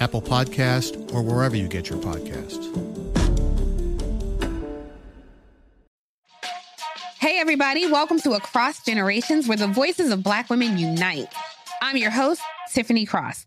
Apple Podcast, or wherever you get your podcasts. Hey, everybody, welcome to Across Generations, where the voices of Black women unite. I'm your host, Tiffany Cross.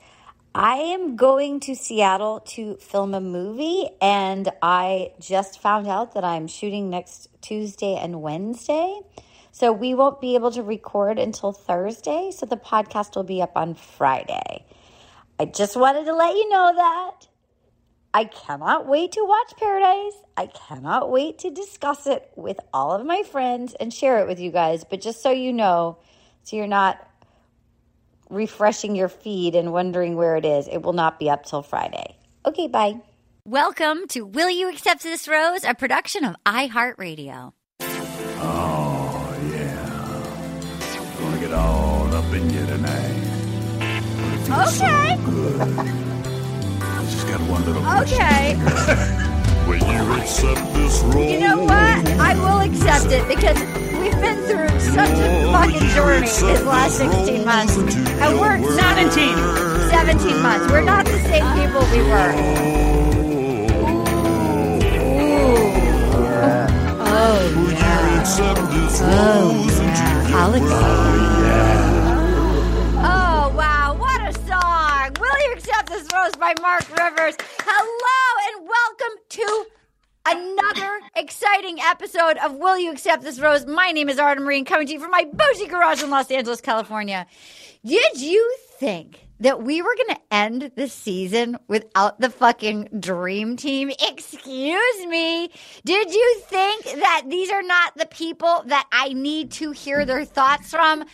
I am going to Seattle to film a movie, and I just found out that I'm shooting next Tuesday and Wednesday. So we won't be able to record until Thursday. So the podcast will be up on Friday. I just wanted to let you know that. I cannot wait to watch Paradise. I cannot wait to discuss it with all of my friends and share it with you guys. But just so you know, so you're not refreshing your feed and wondering where it is, it will not be up till Friday. Okay, bye. Welcome to Will You Accept This Rose, a production of iHeartRadio. Oh, yeah. Gonna get all up in you tonight. Okay. So good. I just got one little Okay. Will you accept this role? You know what? I will accept it because we've been through such a fucking journey these last 16 months. And we're 17. 17 months. We're not the same people we were. Oh, oh, you accept this Oh, rose into your I'll rose by Mark Rivers? Hello and welcome to another exciting episode of Will You Accept This Rose? My name is Arden Myrin coming to you from my bougie garage in Los Angeles, California. Did you think that we were going to end the season without the fucking dream team? Excuse me. Did you think that these are not the people that I need to hear their thoughts from?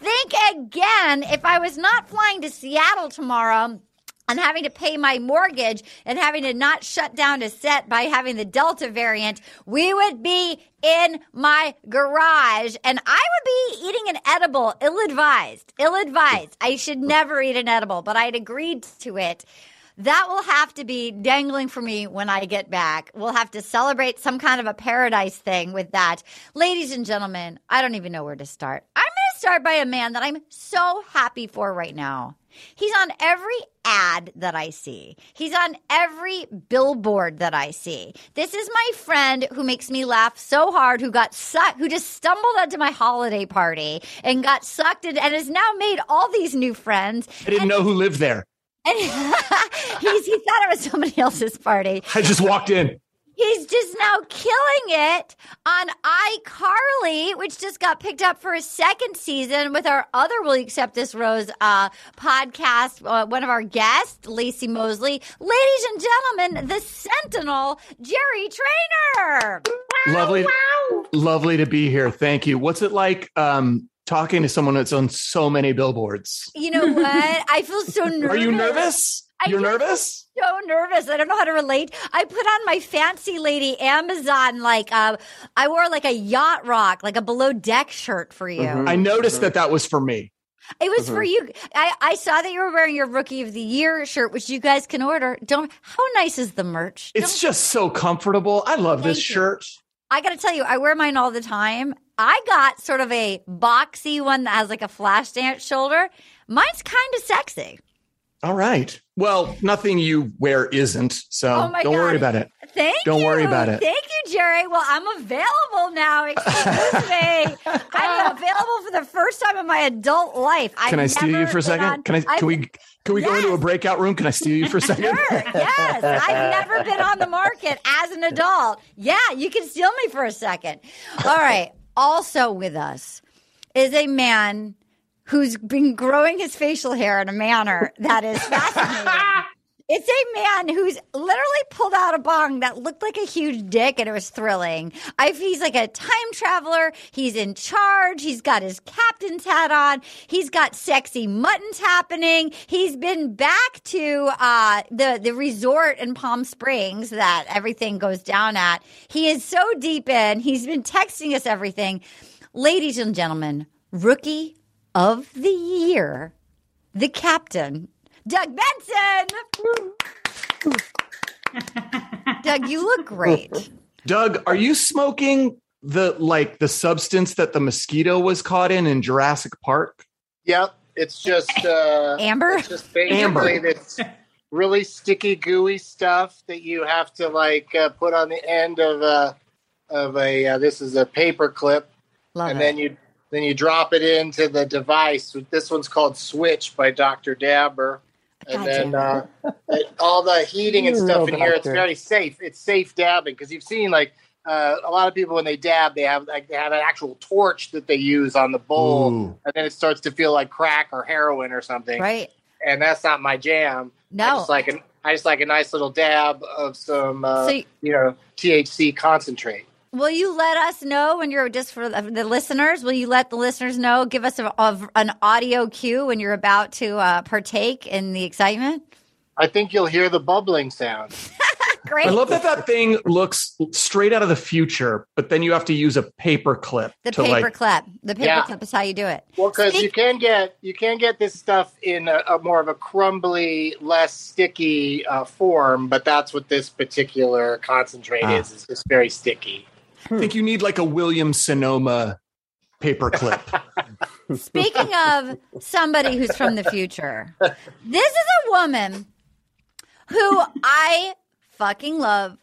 Think again. If I was not flying to Seattle tomorrow, and having to pay my mortgage and having to not shut down a set by having the Delta variant, we would be in my garage and I would be eating an edible, ill advised. Ill advised. I should never eat an edible, but I'd agreed to it. That will have to be dangling for me when I get back. We'll have to celebrate some kind of a paradise thing with that. Ladies and gentlemen, I don't even know where to start. I'm going to start by a man that I'm so happy for right now. He's on every ad that I see. He's on every billboard that I see. This is my friend who makes me laugh so hard, who got sucked, who just stumbled onto my holiday party and got sucked in, and has now made all these new friends. I didn't know who lived there. And he's, he thought it was somebody else's party. I just walked in. He's just now killing it on iCarly, which just got picked up for a second season with our other Will You Accept This Rose uh, podcast. Uh, one of our guests, Lacey Mosley. Ladies and gentlemen, the Sentinel, Jerry Trainer. lovely, lovely to be here. Thank you. What's it like um, talking to someone that's on so many billboards? You know what? I feel so nervous. Are you nervous? You're nervous? so nervous. I don't know how to relate. I put on my fancy lady Amazon like uh, I wore like a yacht rock, like a below deck shirt for you. I noticed that that was for me. It was for you. I, I saw that you were wearing your rookie of the year shirt, which you guys can order. Don't. How nice is the merch? It's just so comfortable. I love this you. shirt. I got to tell you, I wear mine all the time. I got sort of a boxy one that has like a flash dance shoulder. Mine's kind of sexy. All right. Well, nothing you wear isn't. So Oh don't worry about it. Thank Don't you. worry about it. Thank you, Jerry. Well, I'm available now. Excuse me. I'm available for the first time in my adult life. Can I've I steal you for a second? on- Can I? I've- Can we? Can we go into a breakout room? Can I steal you for a second? Sure, yes. I've never been on the market as an adult. Yeah, you can steal me for a second. All right. Also with us is a man who's been growing his facial hair in a manner that is fascinating. It's a man who's literally pulled out a bong that looked like a huge dick and it was thrilling. I, he's like a time traveler. He's in charge. He's got his captain's hat on. He's got sexy muttons happening. He's been back to uh, the, the resort in Palm Springs that everything goes down at. He is so deep in. He's been texting us everything. Ladies and gentlemen, rookie of the year, the captain, Doug Benson. Doug, you look great. Doug, are you smoking the like the substance that the mosquito was caught in in Jurassic Park? Yep, it's just uh, amber. It's just basically Amber. this really sticky, gooey stuff that you have to like uh, put on the end of a of a. Uh, this is a paper clip, Love and it. then you then you drop it into the device. This one's called Switch by Dr. Dabber. And then uh, all the heating and stuff in here, it's very safe. It's safe dabbing because you've seen like uh, a lot of people when they dab, they have like they have an actual torch that they use on the bowl, Ooh. and then it starts to feel like crack or heroin or something. Right. And that's not my jam. I No. just like an I just like a nice little dab of some uh, So you- you know THC concentrate. Will you let us know when you're just for the, the listeners? Will you let the listeners know? Give us a, of an audio cue when you're about to uh, partake in the excitement. I think you'll hear the bubbling sound. Great. I love that that thing looks straight out of the future, but then you have to use a paper clip The to paper like. clip. The paper Yeah. clip is how you do it. Well, because Speak- you can get you can get this stuff in a, a more of a crumbly, less sticky uh, form, but that's what this particular concentrate Ah. is. It's just very sticky. I think you need like a William Sonoma paper clip. Speaking of somebody who's from the future, this is a woman who I fucking love.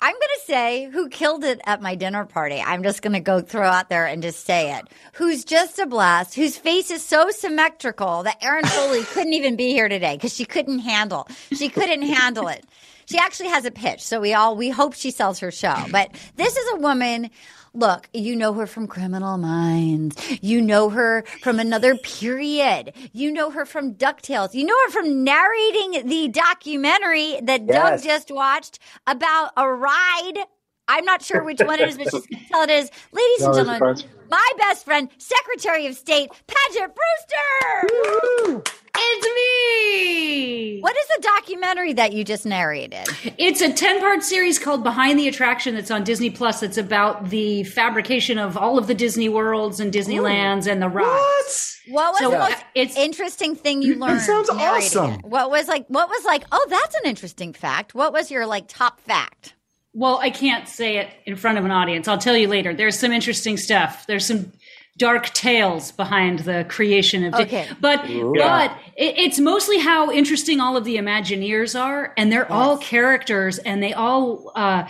I'm going to say who killed it at my dinner party. I'm just going to go throw out there and just say it. Who's just a blast, whose face is so symmetrical that Erin Foley couldn't even be here today because she couldn't handle. She couldn't handle it. She actually has a pitch, so we all we hope she sells her show. But this is a woman. Look, you know her from Criminal Minds. You know her from another period. You know her from DuckTales. You know her from narrating the documentary that Doug just watched about a ride. I'm not sure which one it is, but she's going to tell it is. Ladies and No, it's gentlemen, my best friend, Secretary of State, Paget Brewster. It's me. What is the documentary that you just narrated? It's a 10 part series called Behind the Attraction that's on Disney Plus. It's about the fabrication of all of the Disney worlds and Disneylands and the rides. What What was So, the uh, most it's- interesting thing you learned? sounds awesome. it? What was like? What was like? Oh, that's an interesting fact. What was your like top fact? Well, I can't say it in front of an audience. I'll tell you later. There's some interesting stuff. There's some dark tales behind the creation of Di- Okay. but Ooh. but it, it's mostly how interesting all of the imagineers are and they're all characters and they all uh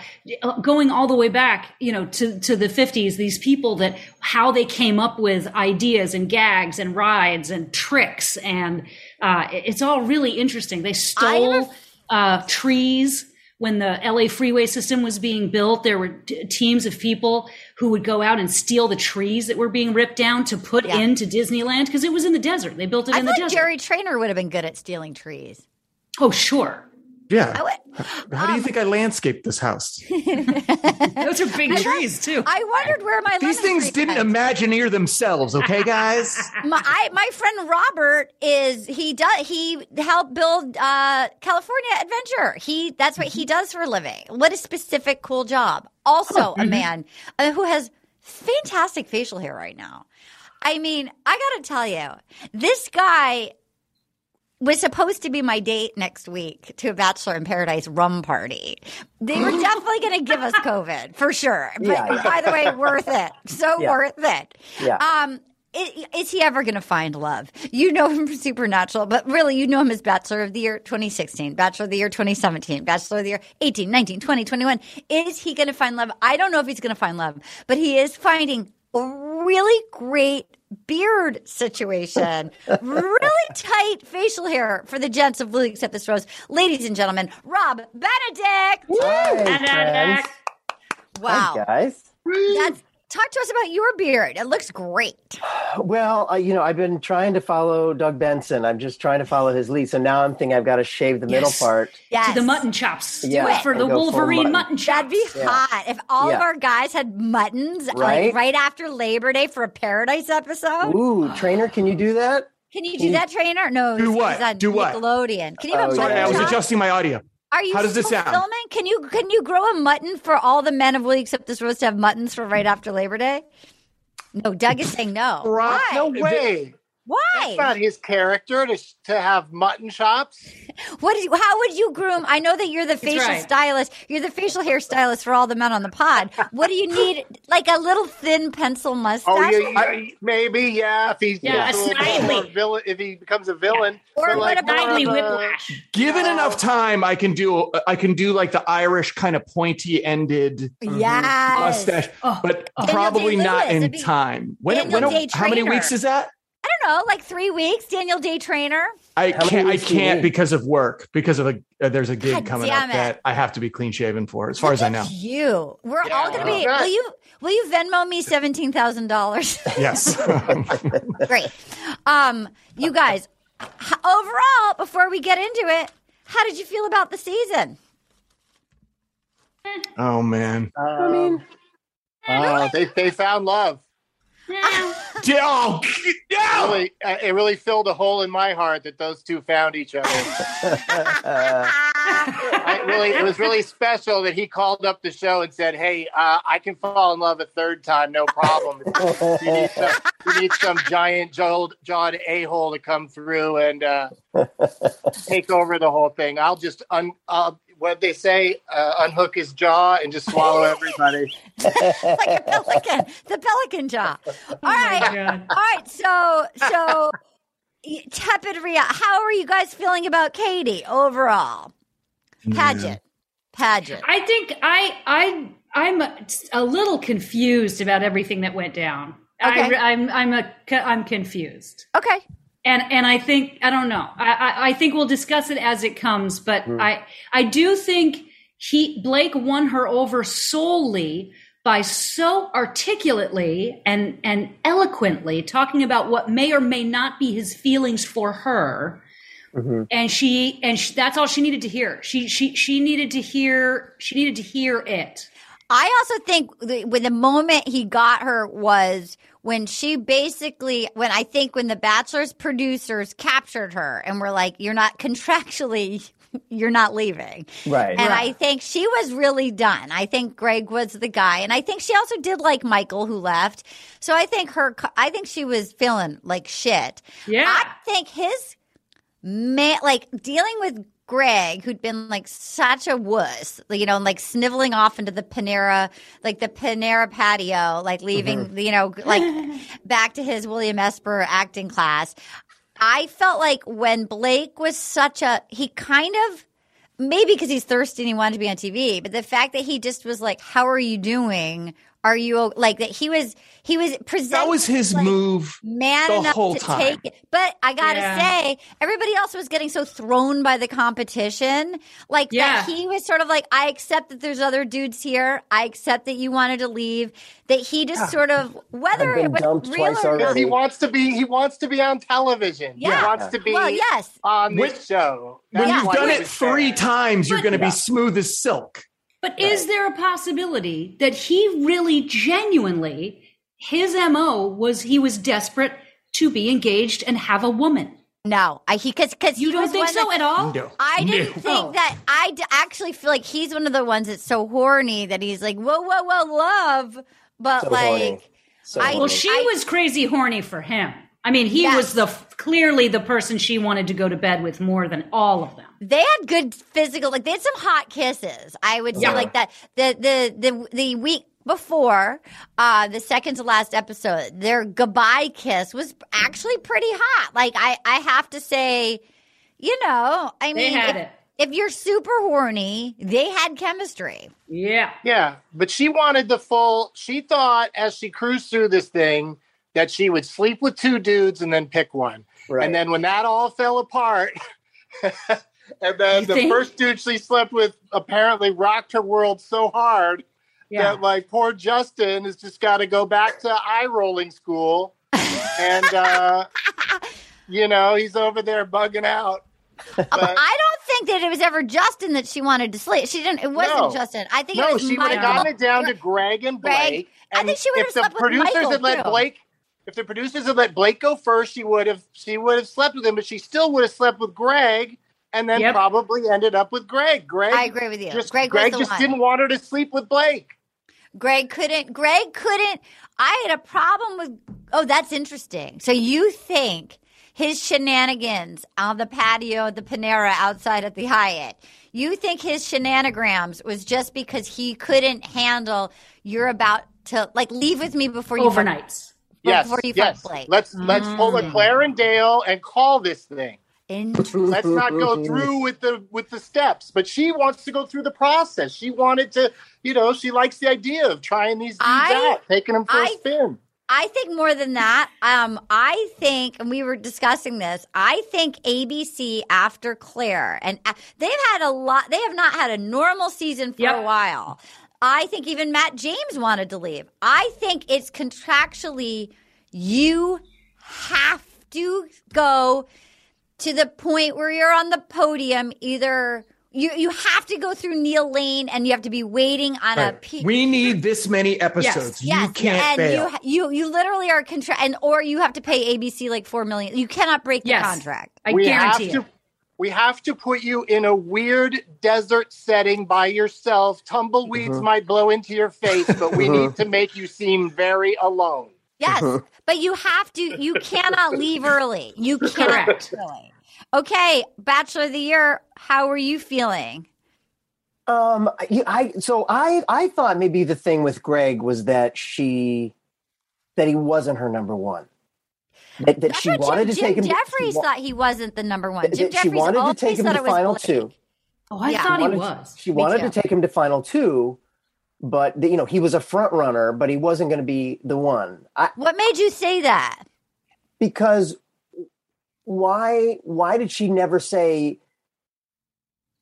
going all the way back you know to to the 50s these people that how they came up with ideas and gags and rides and tricks and uh it- it's all really interesting they stole uh trees when the LA freeway system was being built, there were t- teams of people who would go out and steal the trees that were being ripped down to put Yeah. into Disneyland because it was in the desert. They built it I in the desert. Jerry Trainer would have been good at stealing trees. oh, sure. Yeah. I would, How do you think I landscaped this house? Those are big trees too. I wondered where my These things didn't went. imagineer themselves, okay, guys? my I, my friend Robert is he does he helped build uh, California Adventure. He that's what he does for a living. What a specific cool job. Also a man uh, who has fantastic facial hair right now. I mean, I got to tell you, this guy was supposed to be my date next week to a Bachelor in Paradise rum party. They were definitely going to give us COVID for sure. But Yeah, yeah. by the way, worth it. So Yeah. worth it. Yeah. Um, is he ever going to find love? You know him from Supernatural, but really, you know him as Bachelor of the Year 2016, Bachelor of the Year 2017, Bachelor of the Year 18, 19, 20, 21. Is he going to find love? I don't know if he's going to find love, but he is finding really great beard situation. really tight facial hair for the gents of Will You Accept This Rose. Ladies and gentlemen, Rob Benedict. Hi, friends. Wow. Hi, guys. That's, talk to us about your beard. It looks great. Well, uh, you know, I've been trying to follow Doug Benson. I'm just trying to follow his lead. So now I'm thinking I've got to shave the middle part. Yes. To the mutton chops. Do Yeah, it for the Wolverine mutton. mutton chops. That'd be Yeah. hot if all of our guys had muttons like Right? right after Labor Day for a Paradise episode. Ooh, trainer, can you do that? Can you Can do you- that, trainer? No, Do it's- what? it's on Do what? Nickelodeon. Can you have Oh, a Sorry, mutton I was adjusting my audio. Are you How does this sound? filming? Can you can you grow a mutton for all the men of Will You Accept This Rose to have muttons for right after Labor Day? No, Doug is saying no. Brock, Why? no way. Why? That's not his character to to have mutton chops. What is? How would you groom? I know that you're the facial right. stylist. You're the facial hair stylist for all the men on the pod. What do you need? Like a little thin pencil mustache? Oh yeah, yeah, maybe yeah. If he's Yeah, a little slightly. villain, if he becomes a villain, Or but what like about- more Snidely whiplash. Given enough time, I can do I can do like the Irish kind of pointy ended mm-hmm. Yes. mustache, Oh, but oh. oh. probably not Day-Lewis, in be time. When, Daniel when Day how many weeks is that? I don't know, like three weeks. Daniel Day Trainer. I can't. I weeks do you can't because of work. Because of a uh, there's a gig God coming up it. that I have to be clean shaven for, as far as I know. You. We're Yeah, all gonna be. Will you? Will you Venmo me seventeen thousand dollars? Yes. Great. Um, you guys. Overall, before we get into it, how did you feel about the season? oh man. I mean, uh, they they found love. Oh, no! Really, uh, it really filled a hole in my heart that those two found each other. I really, it was really special that he called up the show and said, "Hey, uh, I can fall in love a third time, no problem. you, need some, you need some giant jawed, jawed a hole to come through and uh, take over the whole thing. I'll just un, uh, what they say, uh, unhook his jaw and just swallow everybody." like a pelican, the pelican jaw. All right, God. all right. So, so y- tepid Ria. How are you guys feeling about Katie overall? Paget, Paget. I think I I I'm a, a little confused about everything that went down. Okay. I, I'm I'm a I'm confused, Okay. And and I think I don't know. I I, I think we'll discuss it as it comes, but hmm. I I do think he Blake won her over solely by so articulately and and eloquently talking about what may or may not be his feelings for her. Mm-hmm. And she and she, that's all she needed to hear. She she she needed to hear she needed to hear it. I also think the, when the moment he got her was when she basically, when I think when the Bachelor's producers captured her and were like, "You're not contractually, you're not leaving," Right. and I think she was really done. I think Greg was the guy, and I think she also did like Michael who left. So I think her, I think she was feeling like shit. Yeah. I think his man, like dealing with Greg, who'd been like such a wuss, you know, and like sniveling off into the Panera, like the Panera patio, like leaving, mm-hmm. you know, like back to his William Esper acting class. I felt like when Blake was such a, he kind of, maybe because he's thirsty and he wanted to be on TV, but the fact that he just was like, "How are you doing? Are you like that?" He was he was presenting That was his like, move man the enough whole to time. take it. But I gotta Yeah. say, everybody else was getting so thrown by the competition, like Yeah. that he was sort of like, "I accept that there's other dudes here. I accept that you wanted to leave." That he just ah. sort of whether it was real or not. He wants to be. He wants to be on television. Yeah. He wants to be Well, yes. on this When- show. when That's you've done it three there. times you're going to Yeah. be smooth as silk but is there a possibility that he really genuinely his mo was he was desperate to be engaged and have a woman No, I he because because you don't think so at all no I didn't No. think oh. that. I d- actually feel like he's one of the ones that's so horny that he's like, whoa, whoa, whoa, love. But So like. So I- well she I- was crazy horny for him I mean, he Yes. was the clearly the person she wanted to go to bed with more than all of them. They had good physical, like they had some hot kisses. I would say Yeah. like that. The the the the week before, uh, the second to last episode, their goodbye kiss was actually pretty hot. Like I I have to say, you know, I They mean, had if, it. if you're super horny, they had chemistry. Yeah. Yeah, but she wanted the full. She thought as she cruised through this thing that she would sleep with two dudes and then pick one. Right. And then when that all fell apart, and then You the think? first dude she slept with apparently rocked her world so hard Yeah. that like poor Justin has just got to go back to eye rolling school, and uh, you know he's over there bugging out. But I don't think that it was ever Justin that she wanted to sleep. She didn't. It wasn't No. Justin. I think it no, was she would have gotten it down to Greg and Greg. Blake. I think she would have the slept with producers Michael, had let too. Blake. If the producers had let Blake go first, she would have she would have slept with him, but she still would have slept with Greg, and then Yep. probably ended up with Greg. Greg, I agree with you. Just, Greg Greg just one. didn't want her to sleep with Blake. Greg couldn't. Greg couldn't. I had a problem with. Oh, that's interesting. So you think his shenanigans on the patio at the Panera outside at the Hyatt? You think his shenanigans was just because he couldn't handle you're about to like leave with me before you fuck- Overnights. Yes, before you yes. fuck Let's let's pull a Mm. Claire and Dale and call this thing. Interesting. Let's not go through with the with the steps. But she wants to go through the process. She wanted to, you know, she likes the idea of trying these things I- out, taking them for a I- spin. I think more than that. Um, I think, and we were discussing this. I think ABC after Claire, and uh, they've had a lot. They have not had a normal season for a while. I think even Matt James wanted to leave. I think it's contractually you have to go to the point where you're on the podium. Either you you have to go through Neil Lane, and you have to be waiting on a. Right. P- We need this many episodes. Yes, you Yes, can't and fail. you you you literally are contra- and or you have to pay ABC like four million. You cannot break the Yes. contract. I we guarantee have it. to we have to put you in a weird desert setting by yourself. Tumbleweeds Mhm. might blow into your face, but we need to make you seem very alone. Yes, but you have to. You cannot leave early. You cannot Correct. leave early. Okay, Bachelor of the Year. How are you feeling? Um, I, I so I I thought maybe the thing with Greg was that she that he wasn't her number one. That, that she wanted Jim, to take him. Jeffries thought he wasn't the number one. Jim she Jeffries wanted to take him to final Blake. two. Oh, I Yeah. thought he was. She wanted to take him to final two, but you know he was a front runner, but he wasn't going to be the one. I, What made you say that? because why? Why did she never say?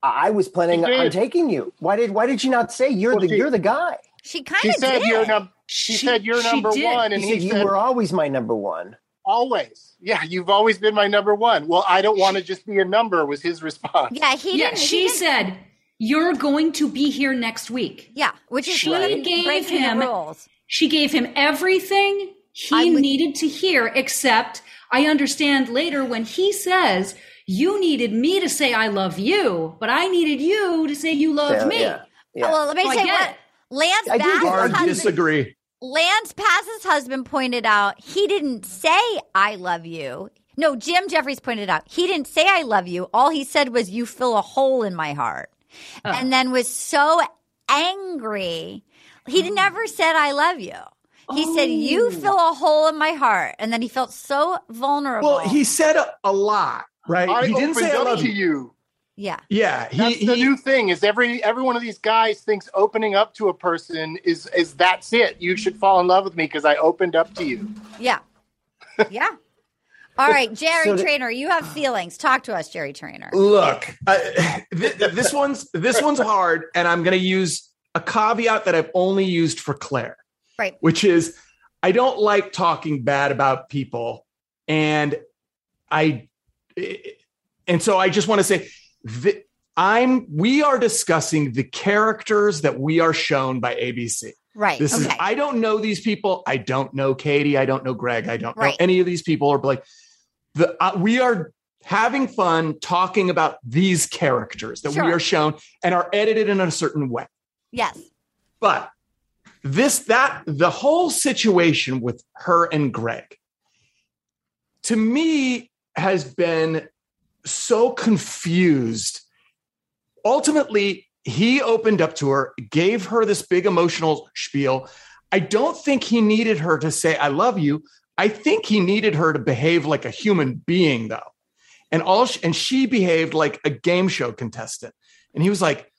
I was planning She did. on taking you. Why did Why did she not say you're Well, the she- you're the guy? She kind of said did. you're num- she, She- said you're number did. one, and he he, said you said were always my number one. always. Yeah, you've always been my number one. Well, I don't want to just be a number. Was his response? yeah, he Yeah, didn't. he she didn't- said, You're going to be here next week. Yeah, which is She breaking gave breaking him- rules. She gave him everything he I would- needed to hear, except I understand later when he says, You needed me to say I love you, but I needed you to say you love Yeah, me. yeah, yeah. Well, let me Oh, I say what. Lance I do get- Bass's Hard husband. disagree. Lance Bass's husband pointed out he didn't say I love you. No, Jim Jeffries pointed out he didn't say I love you. All he said was you fill a hole in my heart. Oh. And then was so angry. He oh. never said I love you. He said you Oh. fill a hole in my heart. And then he felt so vulnerable. Well, he said a, a lot, right? I he didn't say I love to you. you. yeah. Yeah, he, That's the he- new thing. Is every every one of these guys thinks opening up to a person is is that's it. You should fall in love with me because I opened up to you. Yeah. Yeah. All right, Jerry So Trainer, you have feelings. Talk to us, Jerry Trainer. Look, uh, th- this one's this one's hard, and I'm going to use a caveat that I've only used for Claire, Right. which is I don't like talking bad about people, and I, and so I just want to say that I'm we are discussing the characters that we are shown by ABC. Right. This okay. is I don't know these people. I don't know Katie. I don't know Greg. I don't know any of these people. Or like the uh, we are having fun talking about these characters that Sure. we are shown and are edited in a certain way. yes. But this that the whole situation with her and Greg to me has been so confused. Ultimately, he opened up to her, gave her this big emotional spiel. I don't think he needed her to say, I love you. I think he needed her to behave like a human being, though. And all she, and she behaved like a game show contestant. And he was like,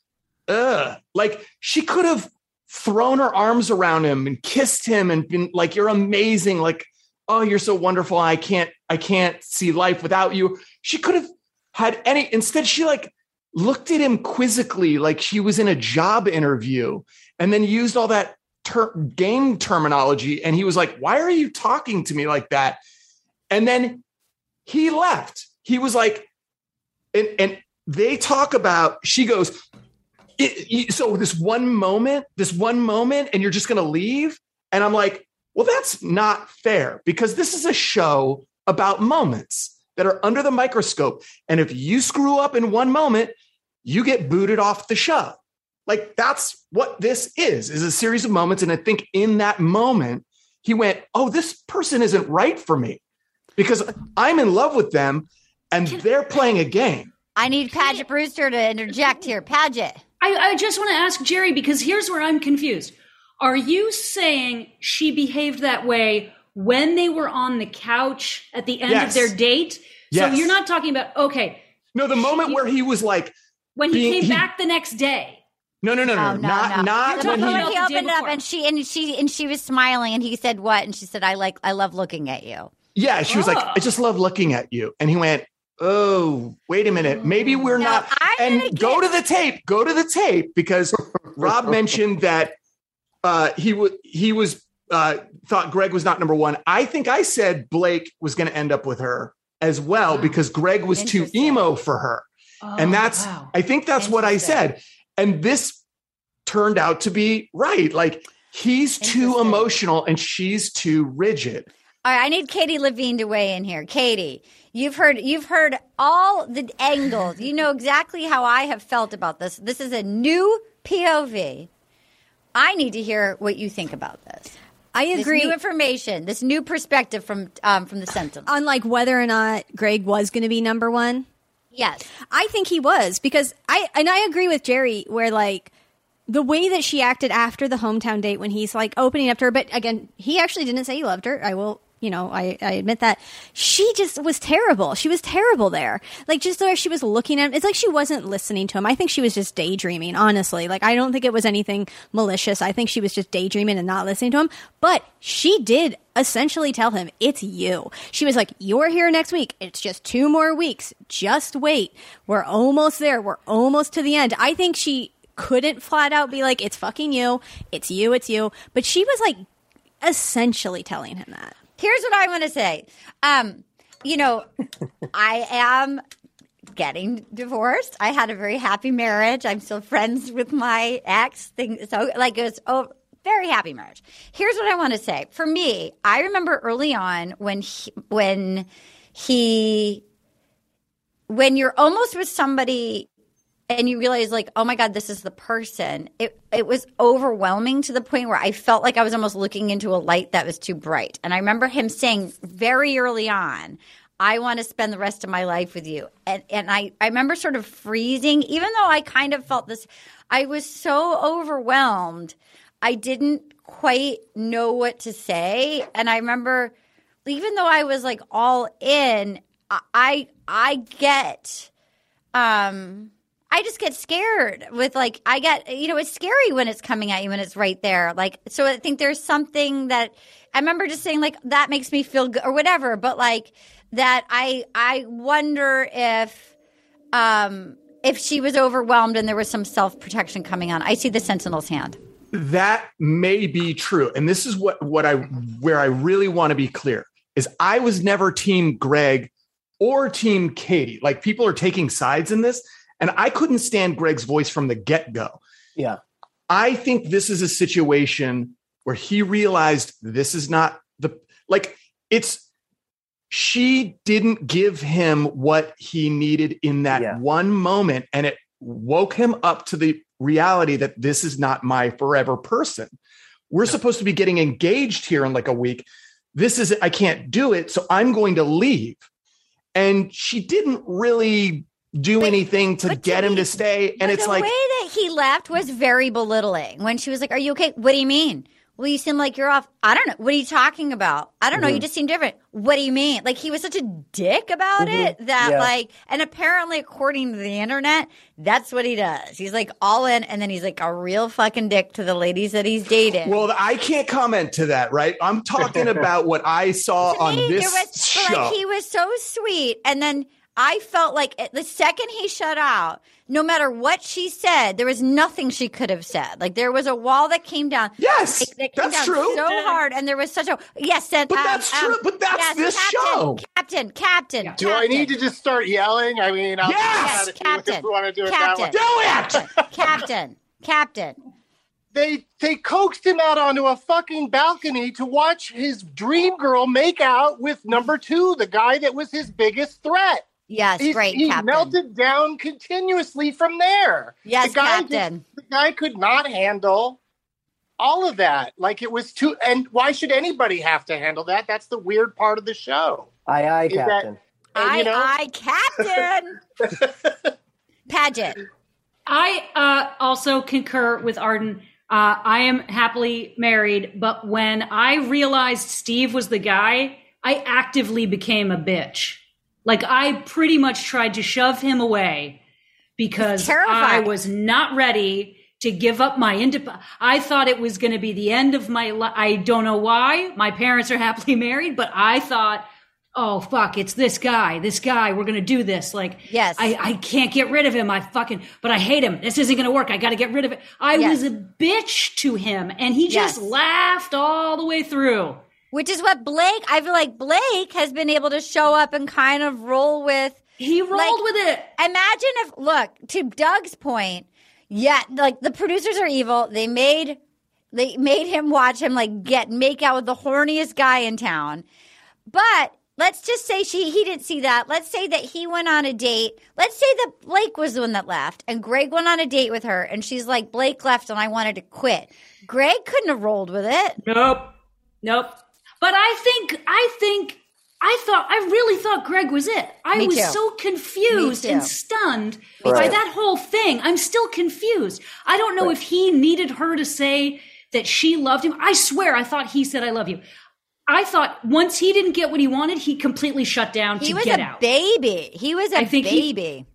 ugh. Like she could have thrown her arms around him and kissed him and been like, you're amazing. Like, oh, you're so wonderful. I can't, I can't see life without you. She could have had any, instead, she like looked at him quizzically, like she was in a job interview, and then used all that ter- game terminology. And he was like, why are you talking to me like that? And then he left. He was like, and, and they talk about, she goes, it, it, so this one moment, this one moment, and you're just going to leave. And I'm like, well, that's not fair because this is a show about moments that are under the microscope. And if you screw up in one moment, you get booted off the show. Like that's what this is, is a series of moments. And I think in that moment, he went, Oh, this person isn't right for me because I'm in love with them and they're playing a game. I need Paget Brewster to interject here. Paget. I, I just want to ask Jerry because here's where I'm confused. Are you saying she behaved that way when they were on the couch at the end Yes. of their date? Yes. So you're not talking about, okay, No, the moment where he was like, when he being- came he- back the next day. no, no, no, no, Oh, no, no, not, no. not the when moment he, he opened up and she and she and she was smiling and he said what and she said I like I love looking at you. yeah, she was like, Oh. I just love looking at you. And he went, Oh, wait a minute. Maybe we're Now, not. I'm And gonna go get- to the tape. Go to the tape because Rob mentioned that uh, he was he was uh, thought Greg was not number one. I think I said Blake was going to end up with her as well because Greg was too emo for her. Oh, and that's wow. I think that's what I said. And this turned out to be right. Like he's too emotional and she's too rigid. All right, I need Katie Levine to weigh in here. Katie, you've heard you've heard all the angles. You know exactly how I have felt about this. This is a new POV. I need to hear what you think about this. I This agree. new information, this new perspective from um, from the Sentinel. on like whether or not Greg was going to be number one. Yes. I think he was because I and I agree with Jerry where like the way that she acted after the hometown date when he's like opening up to her, but again, he actually didn't say he loved her. I will, you know, I, I admit that she just was terrible. She was terrible there. Like just the way she was looking at him, it's like she wasn't listening to him. I think she was just daydreaming, honestly. Like I don't think it was anything malicious. I think she was just daydreaming and not listening to him. But she did essentially tell him it's you. She was like, "You're here next week. It's just two more weeks. Just wait. We're almost there. We're almost to the end." I think she couldn't flat out be like, "It's fucking you. It's you. It's you." But she was like essentially telling him that. Here's what I want to say. Um, you know, I am getting divorced. I had a very happy marriage. I'm still friends with my ex. Thing so like it was oh very happy marriage. Here's what I want to say. For me, I remember early on when he, when he when you're almost with somebody and you realize like oh my god this is the person. It it was overwhelming to the point where i felt like i was almost looking into a light that was too bright. And i remember him saying very early on i want to spend the rest of my life with you. And and i i remember sort of freezing even though i kind of felt this i was so overwhelmed i didn't quite know what to say. And i remember even though i was like all in i i, get um I just get scared with like I get you know it's scary when it's coming at you and it's right there like so I think there's something that I remember just saying like that makes me feel good or whatever but like that I I wonder if um if she was overwhelmed and there was some self protection coming on I see the sentinel's hand That may be true. And this is what, what I where I really want to be clear is I was never team Greg or team Katie. Like people are taking sides in this, and I couldn't stand Greg's voice from the get-go. Yeah. I think this is a situation where he realized this is not the like it's she didn't give him what he needed in that Yeah. one moment and it woke him up to the reality that this is not my forever person. We're supposed to be getting engaged here in like a week. this is I can't do it, so I'm going to leave. And she didn't really do anything to get him to stay. And it's the like the way that he left was very belittling. When she was like, "Are you okay? What do you mean?" Well, you seem like you're off. I don't know. What are you talking about? I don't know. You Mhm. just seem different. What do you mean? Like he was such a dick about Mhm. it that Yeah. like, and apparently according to the internet, that's what he does. He's like all in, and then he's like a real fucking dick to the ladies that he's dating. Well, I can't comment to that, right? I'm talking about what I saw on me, this there was, show. like he was so sweet, and then I felt like the second he shut out, no matter what she said, there was nothing she could have said. Like there was a wall that came down. Yes, that came that's down true. So hard, and there was such a yes. That, But um, that's um, true. But that's yes, this captain, show. Captain, captain. Do I need to just start yelling? I mean, I'll Yes, if captain. If want to do it Captain. that way. Do it. captain, captain. They they coaxed him out onto a fucking balcony to watch his dream girl make out with number two, the guy that was his biggest threat. Yes, He's- great, He Captain. melted down continuously from there. Yes, the guy Captain. Just, the guy could not handle all of that. Like it was too. And why should anybody have to handle that? That's the weird part of the show. Aye, aye, Is that- Captain. and, I, you know, I, captain. Paget. I uh, also concur with Arden. Uh, I am happily married, but when I realized Steve was the guy, I actively became a bitch. Like I pretty much tried to shove him away because I was not ready to give up my indep. I thought it was going to be the end of my life. I don't know why. My parents are happily married, but I thought, oh fuck, it's this guy. This guy. We're going to do this. Like, Yes. I, I can't get rid of him. I fucking, but I hate him. This isn't going to work. I got to get rid of it. I Yes. was a bitch to him, and he just Yes. laughed all the way through. Which is what Blake, I feel like Blake has been able to show up and kind of roll with. He rolled with it. Imagine if, look, to Doug's point, yeah, like the producers are evil. They made, they made him watch him like get, make out with the horniest guy in town. But let's just say she, he didn't see that. Let's say that he went on a date. Let's say that Blake was the one that left and Greg went on a date with her and she's like, Blake left and I wanted to quit. Greg couldn't have rolled with it. Nope. Nope. But I think, I think, I thought, I really thought Greg was it. I Me was too. so confused and stunned Me by that whole thing. I'm still confused. I don't know if he needed her to say that she loved him. I swear, I thought he said, I love you. I thought once he didn't get what he wanted, he completely shut down He to was a out. baby. He was a I think he- baby.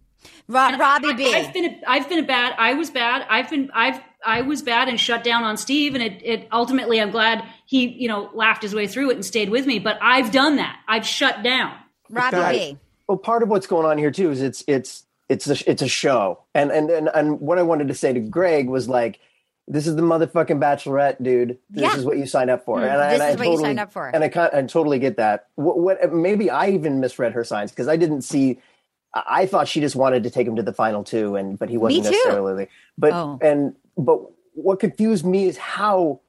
Ro- Robbie B. I, have been a, I've been a bad. I was bad. I've been I've I was bad and shut down on Steve, and it, it ultimately I'm glad he you know laughed his way through it and stayed with me. But I've done that. I've shut down. Robbie Right. B. Well, part of what's going on here too is it's it's it's a, it's a show, and and and and what I wanted to say to Greg was like, this is the motherfucking Bachelorette, dude. This Yeah. is what you signed up for, Mm, and I, this and I is what you totally, signed up for. and I can I totally get that. What, what maybe I even misread her signs because I didn't see. I I thought she just wanted to take him to the final two, and but he wasn't too. necessarily. But Oh. and but what confused me is how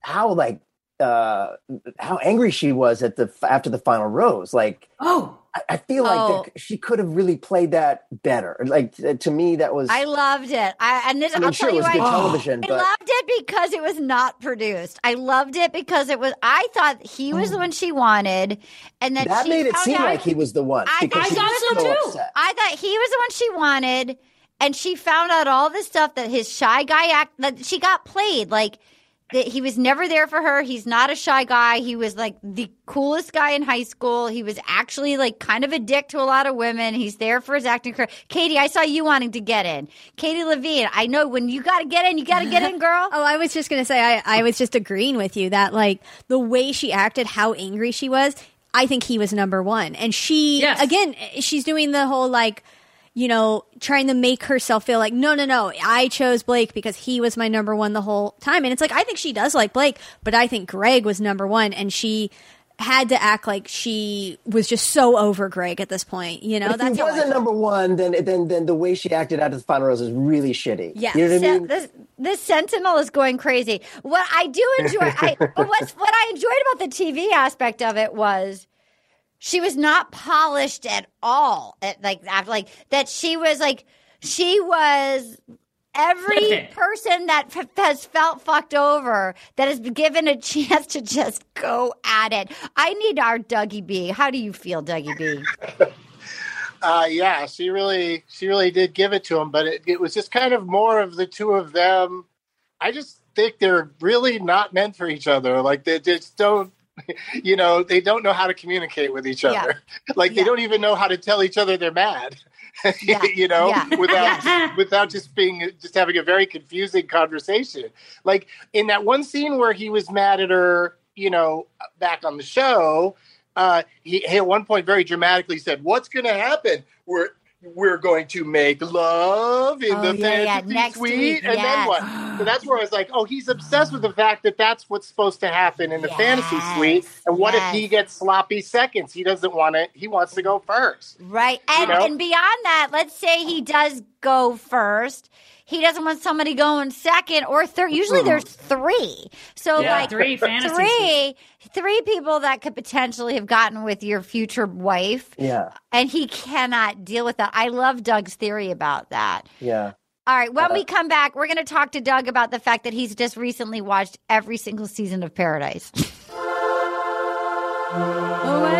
how like uh how angry she was at the after the final rose. Like Oh, I, I feel Oh. like that she could have really played that better. Like to me, that was. I loved it. I and this I mean, I'll sure, tell it you good why. television, I but loved it because it was not produced. I loved it because it was. I thought he was the one she wanted, and that that she made it seem like he was the one. I, I thought was so too. upset. I thought he was the one she wanted, and she found out all the stuff that his shy guy act that she got played like. That he was never there for her. He's not a shy guy. He was like the coolest guy in high school. He was actually like kind of a dick to a lot of women. He's there for his acting career. Katie, I saw you wanting to get in. Katie Levine, I know when you got to get in, you got to get in, girl. Oh, I was just gonna say I, I was just agreeing with you that like the way she acted, how angry she was. I think he was number one, and she Yes. again, she's doing the whole like, you know, trying to make herself feel like no, no, no, I chose Blake because he was my number one the whole time, and it's like I think she does like Blake, but I think Greg was number one, and she had to act like she was just so over Greg at this point. You know, But if that's he wasn't number one, then then then the way she acted out of the final rose is really shitty. Yeah. you know what I mean. this this Sentinel is going crazy. What I do enjoy, I, what's what I enjoyed about the TV aspect of it was she was not polished at all. At, like after like that, she was like she was every person that f- has felt fucked over that has been given a chance to just go at it. I need our Dougie B. How do you feel, Dougie B? Uh, yeah, she really, she really did give it to him, but it, it was just kind of more of the two of them. I just think they're really not meant for each other. Like they just don't, you know, they don't know how to communicate with each other. Yeah. Like they don't even know how to tell each other they're mad. you know, Yeah. without without just being just having a very confusing conversation. Like in that one scene where he was mad at her, you know, back on the show, uh, he, he at one point very dramatically said, "What's going to happen? We're we're going to make love in Oh, the yeah, yeah, fantasy next suite, week, and yes. then what?" So that's where I was like, "Oh, he's obsessed with the fact that that's what's supposed to happen in the fantasy suite, and what yes. if he gets sloppy seconds? He doesn't want it. He wants to go first. Right. And, know? and beyond that, let's say he does go first. He doesn't want somebody going second or third. Usually there's three. So Yeah, like three fantasy three, three people that could potentially have gotten with your future wife. Yeah. And he cannot deal with that. I love Doug's theory about that. Yeah. All right. When Uh, we come back, we're going to talk to Doug about the fact that he's just recently watched every single season of Paradise. oh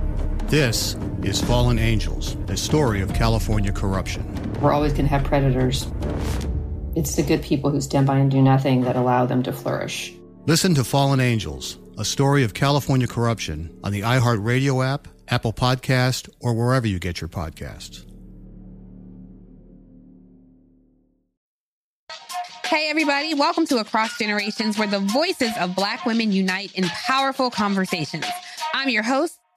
This is Fallen Angels, a story of California corruption. We're always going to have predators. It's the good people who stand by and do nothing that allow them to flourish. Listen to Fallen Angels, a story of California corruption on the iHeartRadio app, Apple Podcast, or wherever you get your podcasts. Hey, everybody, welcome to Across Generations, where the voices of Black women unite in powerful conversations. I'm your host,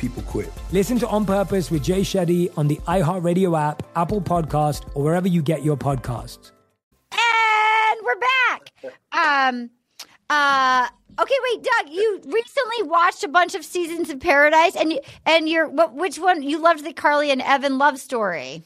People quit. Listen to On Purpose with Jay Shetty on the iHeartRadio app, Apple Podcast, or wherever you get your podcasts. And we're back. Um, uh, okay, wait, Doug, you recently watched a bunch of seasons of Paradise, and you, and you're what? Which one? You loved the Carly and Evan love story.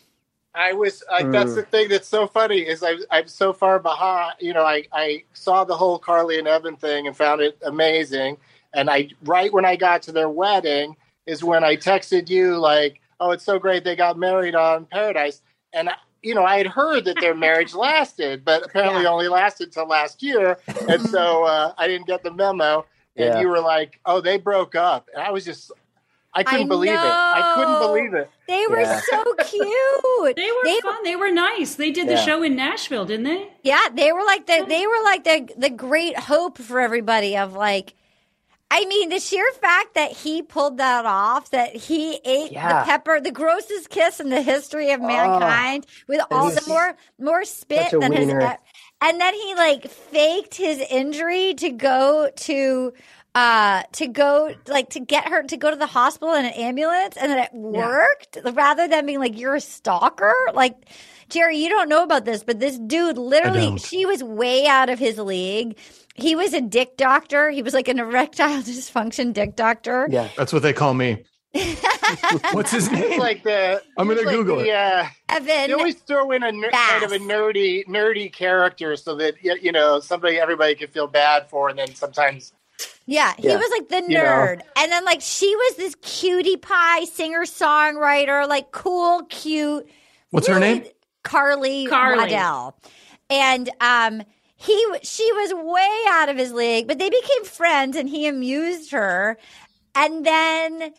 I was. I, That's Mm. the thing that's so funny is I, I'm so far behind. You know, I I saw the whole Carly and Evan thing and found it amazing. And I right when I got to their wedding is when I texted you like, "Oh, it's so great they got married on Paradise." And you know, I had heard that their marriage lasted, but apparently only lasted till last year. And so uh, I didn't get the memo. And Yeah. you were like, "Oh, they broke up," and I was just. I couldn't I believe it. I couldn't believe it. They were Yeah. so cute. They were fun. They were nice. They did the Yeah. show in Nashville, didn't they? Yeah, they were like the they were like the the great hope for everybody of like I mean, the sheer fact that he pulled that off, that he ate Yeah. the pepper, the grossest kiss in the history of mankind, with all the more more spit than his, and then he like faked his injury to go to uh to go like to get her to go to the hospital in an ambulance and then it worked rather than being like you're a stalker? Like jerry you don't know about this but this dude literally she was way out of his league he was a dick doctor he was like an erectile dysfunction dick doctor Yeah. That's what they call me. What's his It's name? like the. I'm gonna it's like Google the, it. Uh, evan they always throw in a ner- kind of a nerdy, nerdy character so that you know somebody everybody can feel bad for, and then sometimes Yeah, he Yeah. was like the You know. nerd. And then like she was this cutie pie singer songwriter, like cool, cute. What's her name? Carly, Carly. Waddell. And um he she was way out of his league, but they became friends and he amused her. And then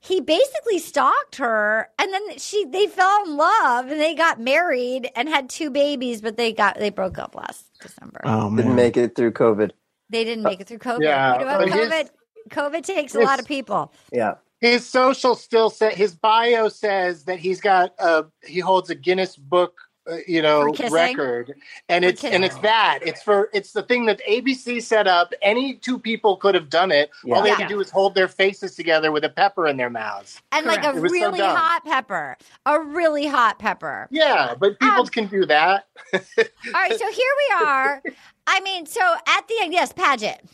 he basically stalked her and then she they fell in love and they got married and had two babies, but they got they broke up last December. Oh man. Didn't make it through COVID. They didn't uh, make it through COVID. Yeah, you know what? but his- COVID COVID takes a lot of people. Yeah. his social still said his bio says that he's got a he holds a Guinness Book. Uh, you know, record, and For it's and it's that. It's for it's the thing that ABC set up. Any two people could have done it. All they Yeah. had to do is hold their faces together with a pepper in their mouths. And like a It was so really hot pepper. A really hot pepper. Yeah, but people Um, can do that. All right, so here we are. I mean, so at the end, yes, Paget.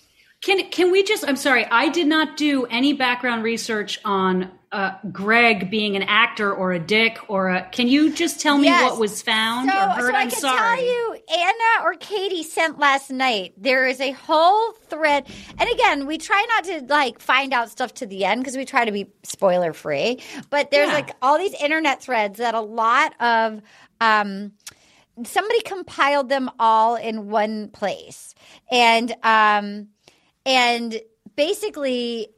Can can we just? I'm sorry, I did not do any background research on uh, Greg being an actor or a dick or a. Can you just tell me Yes. what was found So, or heard? so I I'm can sorry. tell you, Anna or Katie sent last night. There is a whole thread, and again, we try not to like find out stuff to the end because we try to be spoiler free. But there's Yeah. like all these internet threads that a lot of um, somebody compiled them all in one place, and um, and basically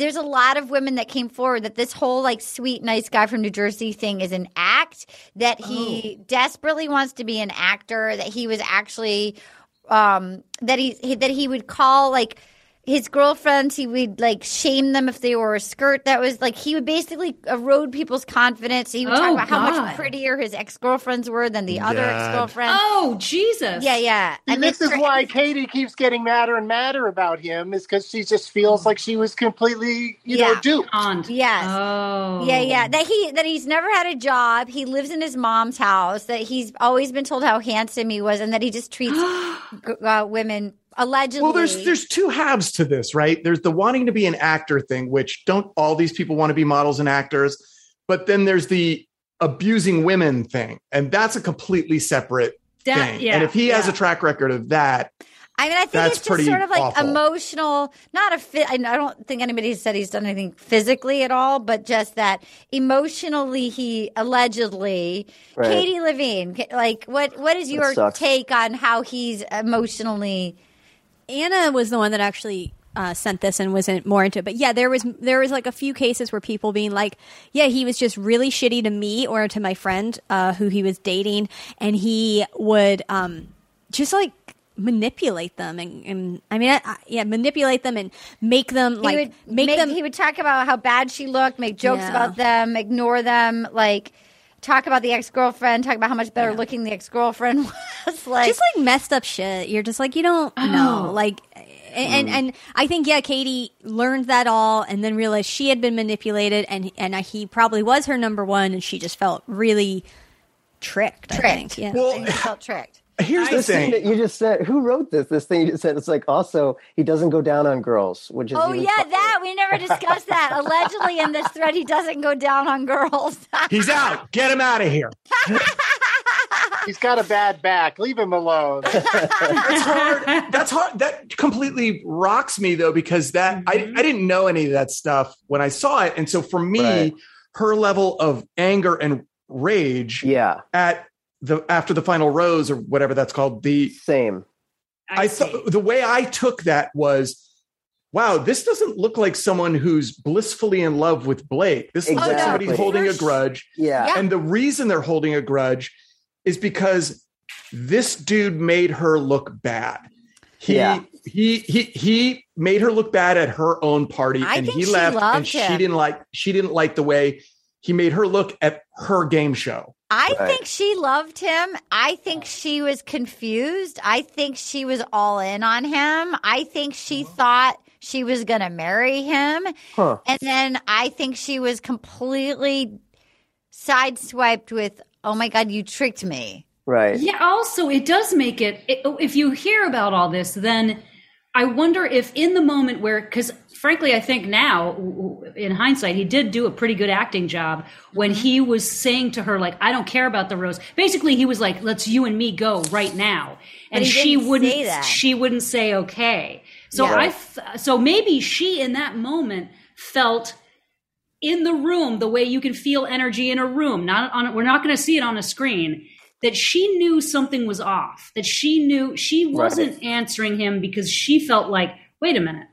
there's a lot of women that came forward that this whole like sweet nice guy from New Jersey thing is an act that he desperately wants to be an actor that he was actually um that he, he that he would call like his girlfriends he would like shame them if they wore a skirt that was like he would basically erode people's confidence he would talk Oh, about how much prettier his ex-girlfriends were than the other ex-girlfriends Oh Jesus! yeah yeah And this is why Katie keeps getting madder and madder about him, is because she just feels like she was completely, you know, duped. Conned. Yes. Oh. Yeah, yeah. That he that he's never had a job. He lives in his mom's house. That he's always been told how handsome he was, and that he just treats g- uh, women allegedly. Well, there's there's two halves to this, right? There's the wanting to be an actor thing, which don't all these people want to be models and actors, but then there's the abusing women thing, and that's a completely separate That- thing. yeah, and if he has a track record of that, I mean, I think That's it's just pretty sort of like awful. emotional. Not a fit. I I don't think anybody has said he's done anything physically at all, but just that emotionally, he allegedly. Right. Katie Levine, like what? What is your sucks. take on how he's emotionally? Anna was the one that actually uh, sent this and wasn't more into it. But yeah, there was there was like a few cases where people being like, "Yeah, he was just really shitty to me or to my friend uh, who he was dating, and he would um, just like." manipulate them and, and I mean I, I- yeah manipulate them and make them like he would make, make, them He would talk about how bad she looked, make jokes Yeah. about them, ignore them, like talk about the ex girlfriend, talk about how much better looking the ex girlfriend was. Like just like messed up shit. You're just like you don't oh. know, like, and, and and I think yeah, Katie learned that all, and then realized she had been manipulated, and and he probably was her number one, and she just felt really tricked. I think. tricked. Yeah. Well, he felt tricked. Here's the This thing thing. that you just said. Who wrote this? This thing you just said. It's like also he doesn't go down on girls, which is Oh yeah, funnier. that we never discussed that. Allegedly, in this thread, he doesn't go down on girls. He's out. Get him out of here. He's got a bad back. Leave him alone. That's hard. That's hard. That completely rocks me though, because that I, mm-hmm. I didn't know any of that stuff when I saw it. And so for me, Right. her level of anger and rage yeah. at the after the final rose or whatever that's called, the same. I, thought the way I took that was wow, this doesn't look like someone who's blissfully in love with Blake. This looks like somebody holding a grudge. Yeah. Yeah. And the reason they're holding a grudge is because this dude made her look bad. He Yeah. he he he made her look bad at her own party I and he left loved and she didn't like she didn't like the way he made her look at her game show. I Right. think she loved him. I think she was confused. I think she was all in on him. I think she mm-hmm. thought she was going to marry him. Huh. And then I think she was completely sideswiped with, oh my God, you tricked me. Right. Yeah. Also, it does make it. it if you hear about all this, then I wonder if in the moment where, because frankly, I think now, in hindsight, he did do a pretty good acting job when he was saying to her, like, "I don't care about the rose." Basically, he was like, "Let's you and me go right now," and he she wouldn't. She wouldn't say okay. So Yeah. I. Th- so maybe she in that moment felt in the room the way you can feel energy in a room not on we're not going to see it on a screen that she knew something was off that she knew she wasn't answering him because she felt like wait a minute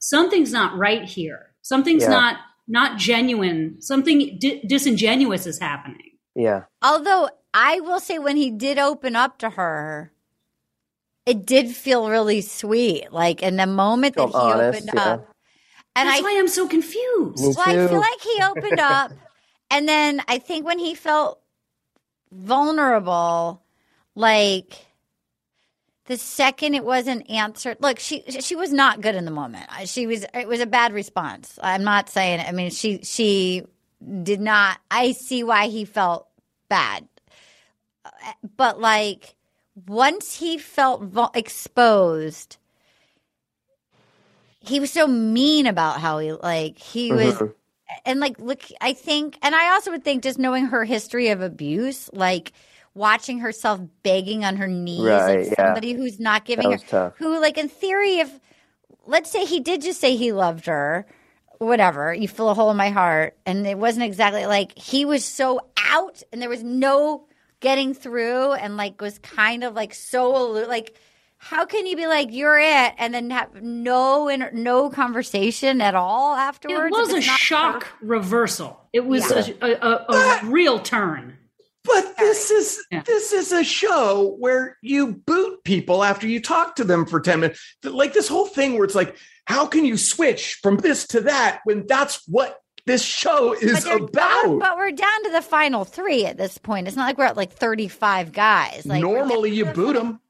something's not right here something's Yeah. not not genuine something di- disingenuous is happening Yeah. Although I will say, when he did open up to her, it did feel really sweet. Like in the moment that Felt he honest, opened yeah. up. And that's I, why i'm so confused Me well, I feel like he opened up, and then I think when he felt vulnerable, like the second it wasn't answered. Look, she she was not good in the moment. She was. It was a bad response. I'm not saying. I mean, she she did not. I see why he felt bad, but like once he felt vul- exposed. He was so mean about how he like he was Mhm. and like look i think and i also would think just knowing her history of abuse like watching herself begging on her knees Right, like yeah. somebody who's not giving That was her tough. who like in theory if let's say he did just say he loved her whatever you fill a hole in my heart and it wasn't exactly like he was so out and there was no getting through and like was kind of like so aloof like how can you be like you're it and then have no inter- no conversation at all afterwards? it was a it's not shock reversal it was Yeah. a, a, a, a real turn But this is this is a show where you boot people after you talk to them for 10 minutes. Like this whole thing where it's like, how can you switch from this to that when that's what this show is they're about? down- but we're down to the final three at this point. It's not like we're at like 35 guys. Like Normally you boot them.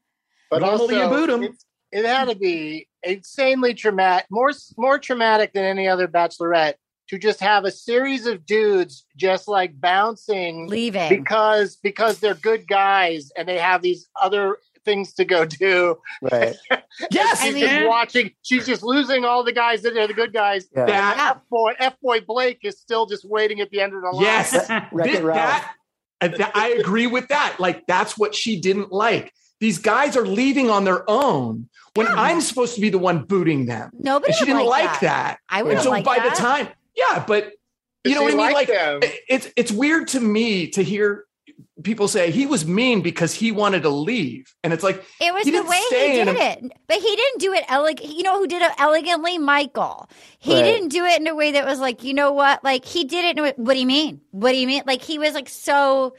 But Normally you boot them. It, it had to be insanely traumatic, more more traumatic than any other Bachelorette to just have a series of dudes just like bouncing, leaving because because they're good guys and they have these other things to go do. Right. Yes, she's I just mean- watching. She's just losing all the guys that are the good guys. Yeah. That- F boy, F boy Blake is still just waiting at the end of the line. Yes, Th- that, that- I agree with that. Like that's what she didn't like. These guys are leaving on their own when I'm supposed to be the one booting them. Nobody and she didn't like like that. that. I and wouldn't so like by that. the time, yeah, but you know what I mean? like Like them? it's it's weird to me to hear people say he was mean because he wanted to leave, and it's like It was the way he did a- it. But he didn't do it elegant. You know who did it elegantly? Michael. He Right. didn't do it in a way that was like, you know what? Like he did it in a what do you mean? What do you mean? Like he was like so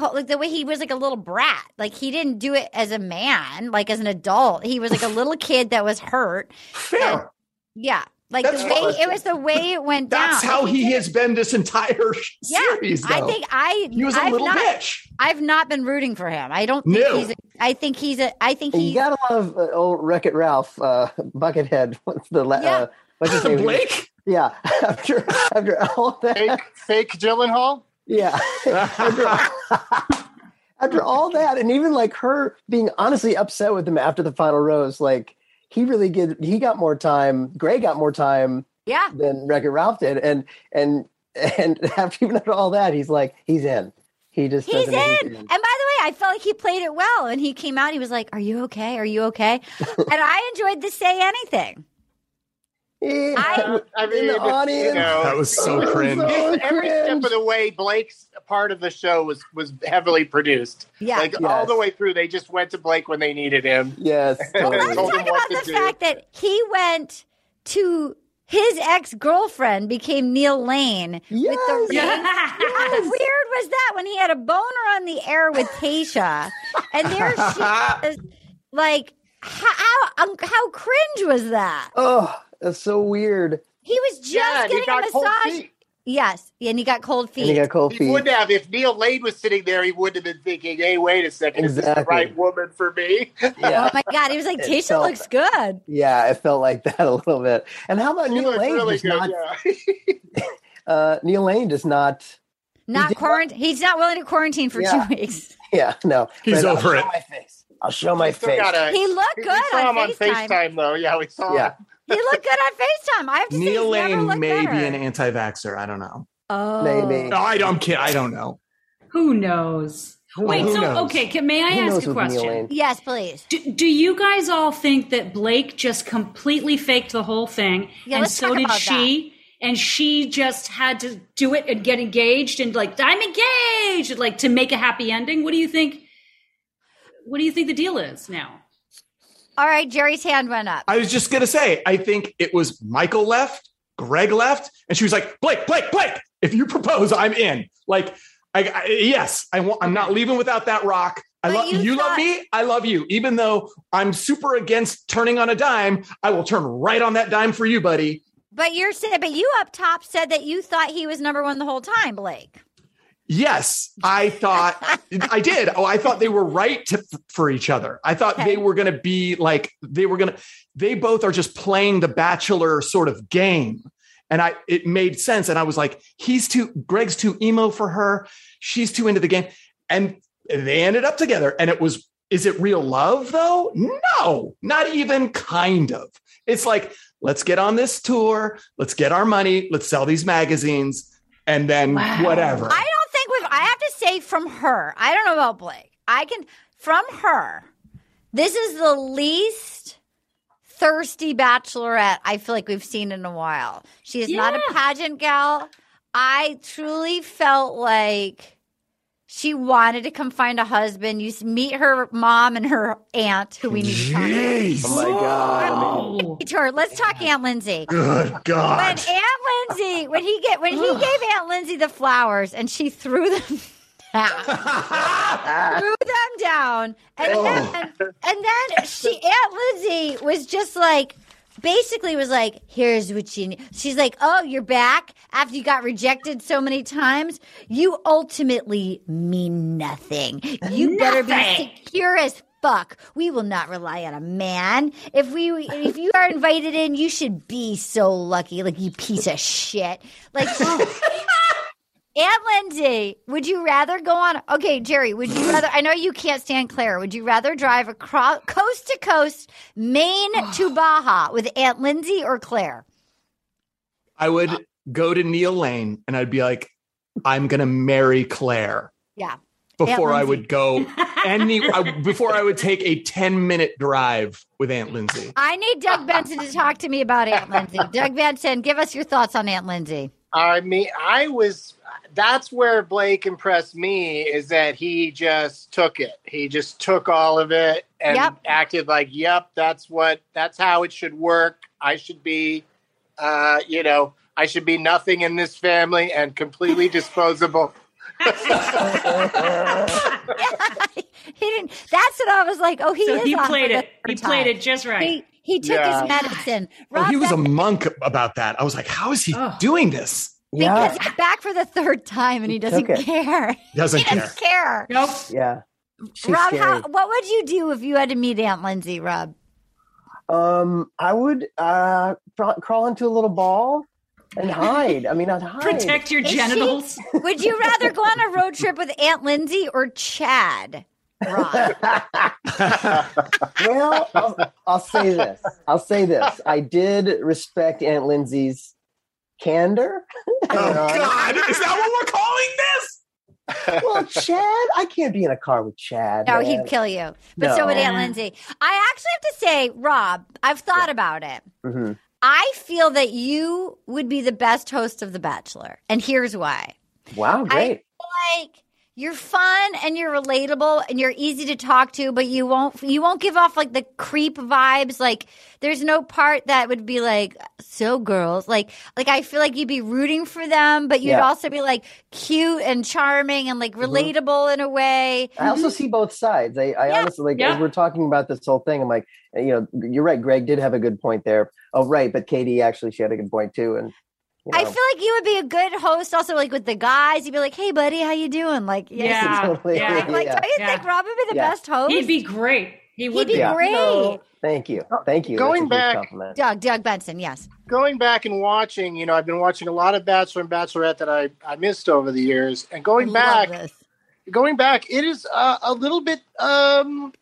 like the way he was like a little brat. Like he didn't do it as a man, like as an adult. He was like a little kid that was hurt. Fair. Yeah. Like That's the way what- it was the way it went down. That's how Like, he did has been this entire Yeah, series. I think I he was a I've little not, bitch. I've not been rooting for him. I don't think No. he's. A, I think he's a. I think You he's. gotta love uh, old Wreck It Ralph, uh, Buckethead. What's the la- Yeah. uh, what's his name? Blake. Yeah. After after all that, Fake, fake Gyllenhaal. yeah. after, after all that, and even like her being honestly upset with him after the final rose, like he really get he got more time. Gray got more time Yeah. than Wreck It Ralph did, and and and after even after all that, he's like he's in. He just He's in. And by the way, I felt like he played it well. And he came out, he was like, Are you okay? Are you okay? and I enjoyed the say anything. I, I mean, in the you know, That was so cringe. Every step of the way, Blake's part of the show was was heavily produced. Yeah. like all the way through, they just went to Blake when they needed him. Yes. and Let's talk about the do. fact that he went to his ex girlfriend became Neil Lane with the ring. How weird was that when he had a boner on the air with Tayshia, and there she is, like how um, how cringe was that? Oh, that's so weird. He was just Yeah, getting a massage. Yes, and he got cold feet. And he got cold He wouldn't have if Neil Lane was sitting there. He wouldn't have been thinking, "Hey, wait a second, is this the right woman for me?" Yeah. Oh my god, he was like, It Tayshia felt- looks good. Yeah, it felt like that a little bit. And how about She Neil Lane? really does good. not, yeah. uh, Neil Lane does not. Not quarantine. He's not willing to quarantine for Yeah. two weeks. Yeah, no. He's But I'll over show it. My face. I'll show my face. gotta- He looked we good saw on him on FaceTime. FaceTime, though. Yeah, we saw Yeah. him. He looked good on FaceTime. I have to say, Neil he's never Lane may better. be an anti-vaxxer. I don't know. Oh, Maybe. No, I don't care. I don't know. Who knows? Wait, who so knows? okay, can, may I Who ask a question? Yes, please. Do, do you guys all think that Blake just completely faked the whole thing, Yeah, and let's so talk did about she? And she just had to do it and get engaged, and like I'm engaged, like to make a happy ending. What do you think? What do you think the deal is now? All right, Jerry's hand went up. I was just gonna say, I think it was Michael left, Greg left, and she was like, Blake, Blake, Blake, if you propose, I'm in. Like, I, I yes, I want. I'm not leaving without that rock. I love you you. thought- Love me. I love you. Even though I'm super against turning on a dime, I will turn right on that dime for you, buddy. But you're but you up top said that you thought he was number one the whole time, Blake. Yes, I thought I did. Oh, I thought they were right to, for each other. I thought Okay. they were going to be like they were going to. They both are just playing the bachelor sort of game, and I it made sense. And I was like, he's too. Greg's too emo for her. She's too into the game, and they ended up together. And it was. Is it real love though? No, not even kind of. It's like let's get on this tour. Let's get our money. Let's sell these magazines, and then whatever. I don't. I have to say from her. I don't know about Blake. I can from her. This is the least thirsty bachelorette I feel like we've seen in a while. She is not a pageant gal. I truly felt like she wanted to come find a husband. You s- meet her mom and her aunt, who we need to talk Jeez. Oh my god. Oh, to her. Let's talk Aunt Lindsay. Good God! When Aunt Lindsay, when he get when he gave Aunt Lindsay the flowers and she threw them down, threw them down, and oh. then and then she Aunt Lindsay was just like basically was like, here's what you need. She's like, oh, you're back after you got rejected so many times. You ultimately mean nothing. You better be Nothing. secure as fuck. We will not rely on a man. If we if you are invited in, you should be so lucky. Like you piece of shit. Like Aunt Lindsay, would you rather go on? Okay, Jerry, would you rather? I know you can't stand Clare. Would you rather drive across coast to coast, Maine to Baja with Aunt Lindsay or Clare? I would go to Neil Lane and I'd be like, I'm going to marry Clare Yeah. before I would go any, I, before I would take a 10 minute drive with Aunt Lindsay. I need Doug Benson to talk to me about Aunt Lindsay. Doug Benson, give us your thoughts on Aunt Lindsay. I mean, I was. That's where Blake impressed me is that he just took it. He just took all of it and Yep. acted like, "Yep, that's what. That's how it should work. I should be, uh, you know, I should be nothing in this family and completely disposable." he didn't. That's what I was like. Oh, he so is. he played it. He third played it just right. He, he took Yeah. his medicine. Oh, he was a monk about that. I was like, how is he Oh. doing this? Because he's back for the third time and he doesn't care. Doesn't he care. doesn't care. Nope. Yeah. She's Rob, scary. how, what would you do if you had to meet Aunt Lindsay, Rob? Um, I would uh crawl, crawl into a little ball and hide. I mean, I'd hide. Protect your Is she- genitals. Would you rather go on a road trip with Aunt Lindsay or Chad? Rob? well, I'll, I'll say this. I'll say this. I did respect Aunt Lindsay's candor. Oh God, is that what we're calling this? well, Chad, I can't be in a car with Chad. No, man. he'd kill you. But No. so would Aunt Lindsay. I actually have to say, Rob, I've thought about it. Mhm. I feel that you would be the best host of The Bachelor. And here's why. Wow, I great. feel like you're fun and you're relatable and you're easy to talk to, but you won't you won't give off like the creep vibes. Like there's no part that would be like so girls. Like like I feel like you'd be rooting for them, but you'd Yeah. also be like cute and charming and like mm-hmm. relatable in a way. I also mm-hmm. see both sides. I, I honestly like Yeah. as we're talking about this whole thing. I'm like, you know, you're right. Greg did have a good point there. Oh, right, but Katie actually she had a good point too. And you I feel like you would be a good host, also like with the guys. You'd be like, "Hey, buddy, how you doing?" Like, yes. Yeah, Totally, yeah, like, like yeah. don't you Yeah. think Rob would be the Yeah. best host? He'd be great. He would He'd be Yeah. great. thank you, thank you. Going That's back- Doug, Doug Benson, yes. going back and watching, you know, I've been watching a lot of Bachelor and Bachelorette that I, I missed over the years. And going back, going back, it is uh, a little bit um,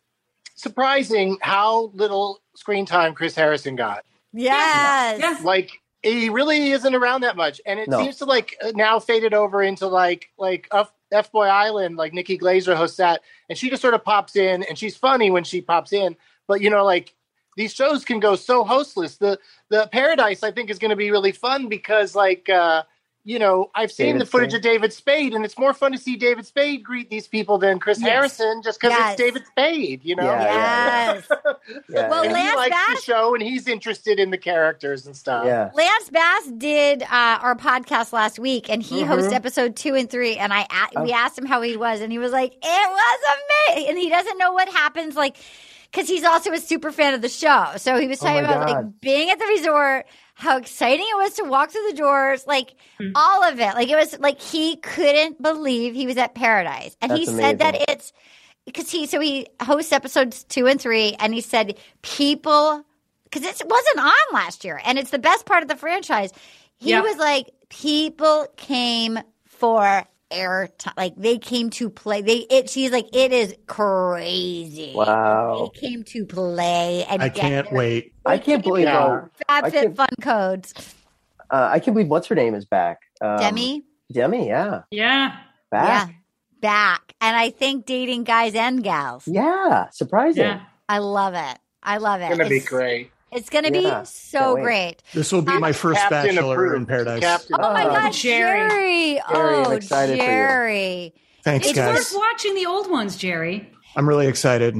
surprising how little screen time Chris Harrison got. Yes. Yes. Like he really isn't around that much, and it No. seems to like uh, now faded over into like like F, F Boy Island, like Nikki Glazer hosts that, and she just sort of pops in, and she's funny when she pops in, but you know like. These shows can go so hostless. The the Paradise I think is going to be really fun because like uh, you know I've seen David the footage Spade. of David Spade and it's more fun to see David Spade greet these people than Chris Yes. Harrison just because Yes. it's David Spade. You know, Yeah, yeah, Yes. Yeah, Well, and he Lance likes Bass- the show and he's interested in the characters and stuff. yeah. Lance Bass did uh, our podcast last week, and he Mhm. hosted episode two and three. And I a- we Oh. asked him how he was, and he was like, "It was amazing." And he doesn't know what happens, like because he's also a super fan of the show. So he was Oh talking my about like being at the resort, how exciting it was to walk through the doors, like mm. all of it. Like it was like he couldn't believe he was at Paradise, and he That's said that it's because he so he hosts episodes two and three, and he said people because it wasn't on last year, and it's the best part of the franchise. He Yeah. was like, people came for airtime, like they came to play. They it. She's like, it is crazy. Wow. they came to play, and I can't their wait. I can't believe Yeah. I FabFitFun codes. uh, I can't believe what's her name is back. Um, Demi, Demi, yeah, Yeah. back. yeah, back, and I think dating guys and gals. Yeah, surprising. Yeah. I love it. I love it. It's gonna be great. It's gonna Yeah, be so great. This will be um, my first Captain bachelor approved. in paradise. Captain Oh my God, Jerry. Jerry! Jerry, Oh, excited for you. Jerry! Thanks, It's guys. worth watching the old ones, Jerry. I'm really excited.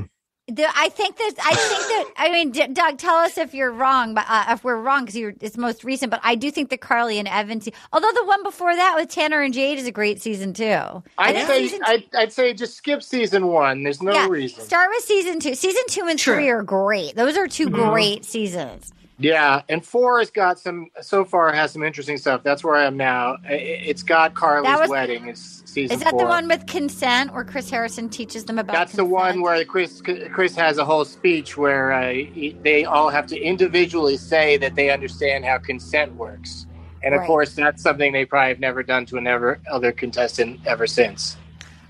The, I think that I think that I mean, D- Doug, tell us if you're wrong, but uh, if we're wrong because it's most recent. But I do think that Carly and Evan, se- although the one before that with Tanner and Jade is a great season too. I I'd think say season I'd, I'd say just skip season one. There's no yeah, reason. start with season two. Season two and Sure. three are great. Those are 2 Mm-hmm. great seasons. Yeah, and four has got some. So far, has some interesting stuff. That's where I am now. It's got Carly's was- wedding. It's season Is that four. the one with consent where Chris Harrison teaches them about? That's the one where Chris Chris has a whole speech where uh, he- they all have to individually say that they understand how consent works, and of Right. course that's something they probably have never done to another other contestant ever since.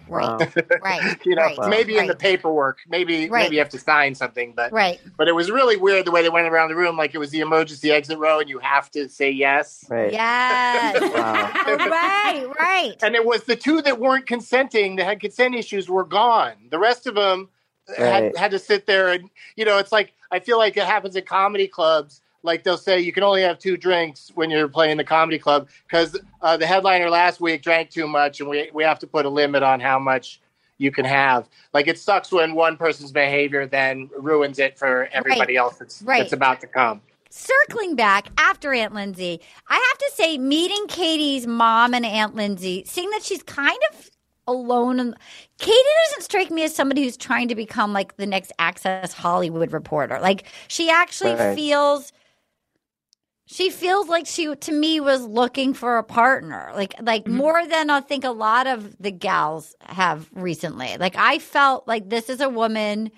Right, right, You know, right, maybe in the paperwork, maybe Right. maybe you have to sign something, but Right. but it was really weird the way they went around the room, like it was the emergency exit row, and you have to say yes. Right. Yes. Wow. Right, right. And it was the two that weren't consenting, that had consent issues, were gone. The rest of them had, had to sit there and, you know, it's like, I feel like it happens at comedy clubs. Like they'll say you can only have two drinks when you're playing the comedy club because uh, the headliner last week drank too much and we, we have to put a limit on how much you can have. Like it sucks when one person's behavior then ruins it for everybody Right. else that's, Right. that's about to come. circling back after Aunt Lindsay, I have to say, meeting Katie's mom and Aunt Lindsay, seeing that she's kind of alone. And Katie doesn't strike me as somebody who's trying to become like the next Access Hollywood reporter. Like she actually Right. feels. She feels like she, to me, was looking for a partner, like like mm-hmm. more than I think a lot of the gals have recently. Like I felt like this is a woman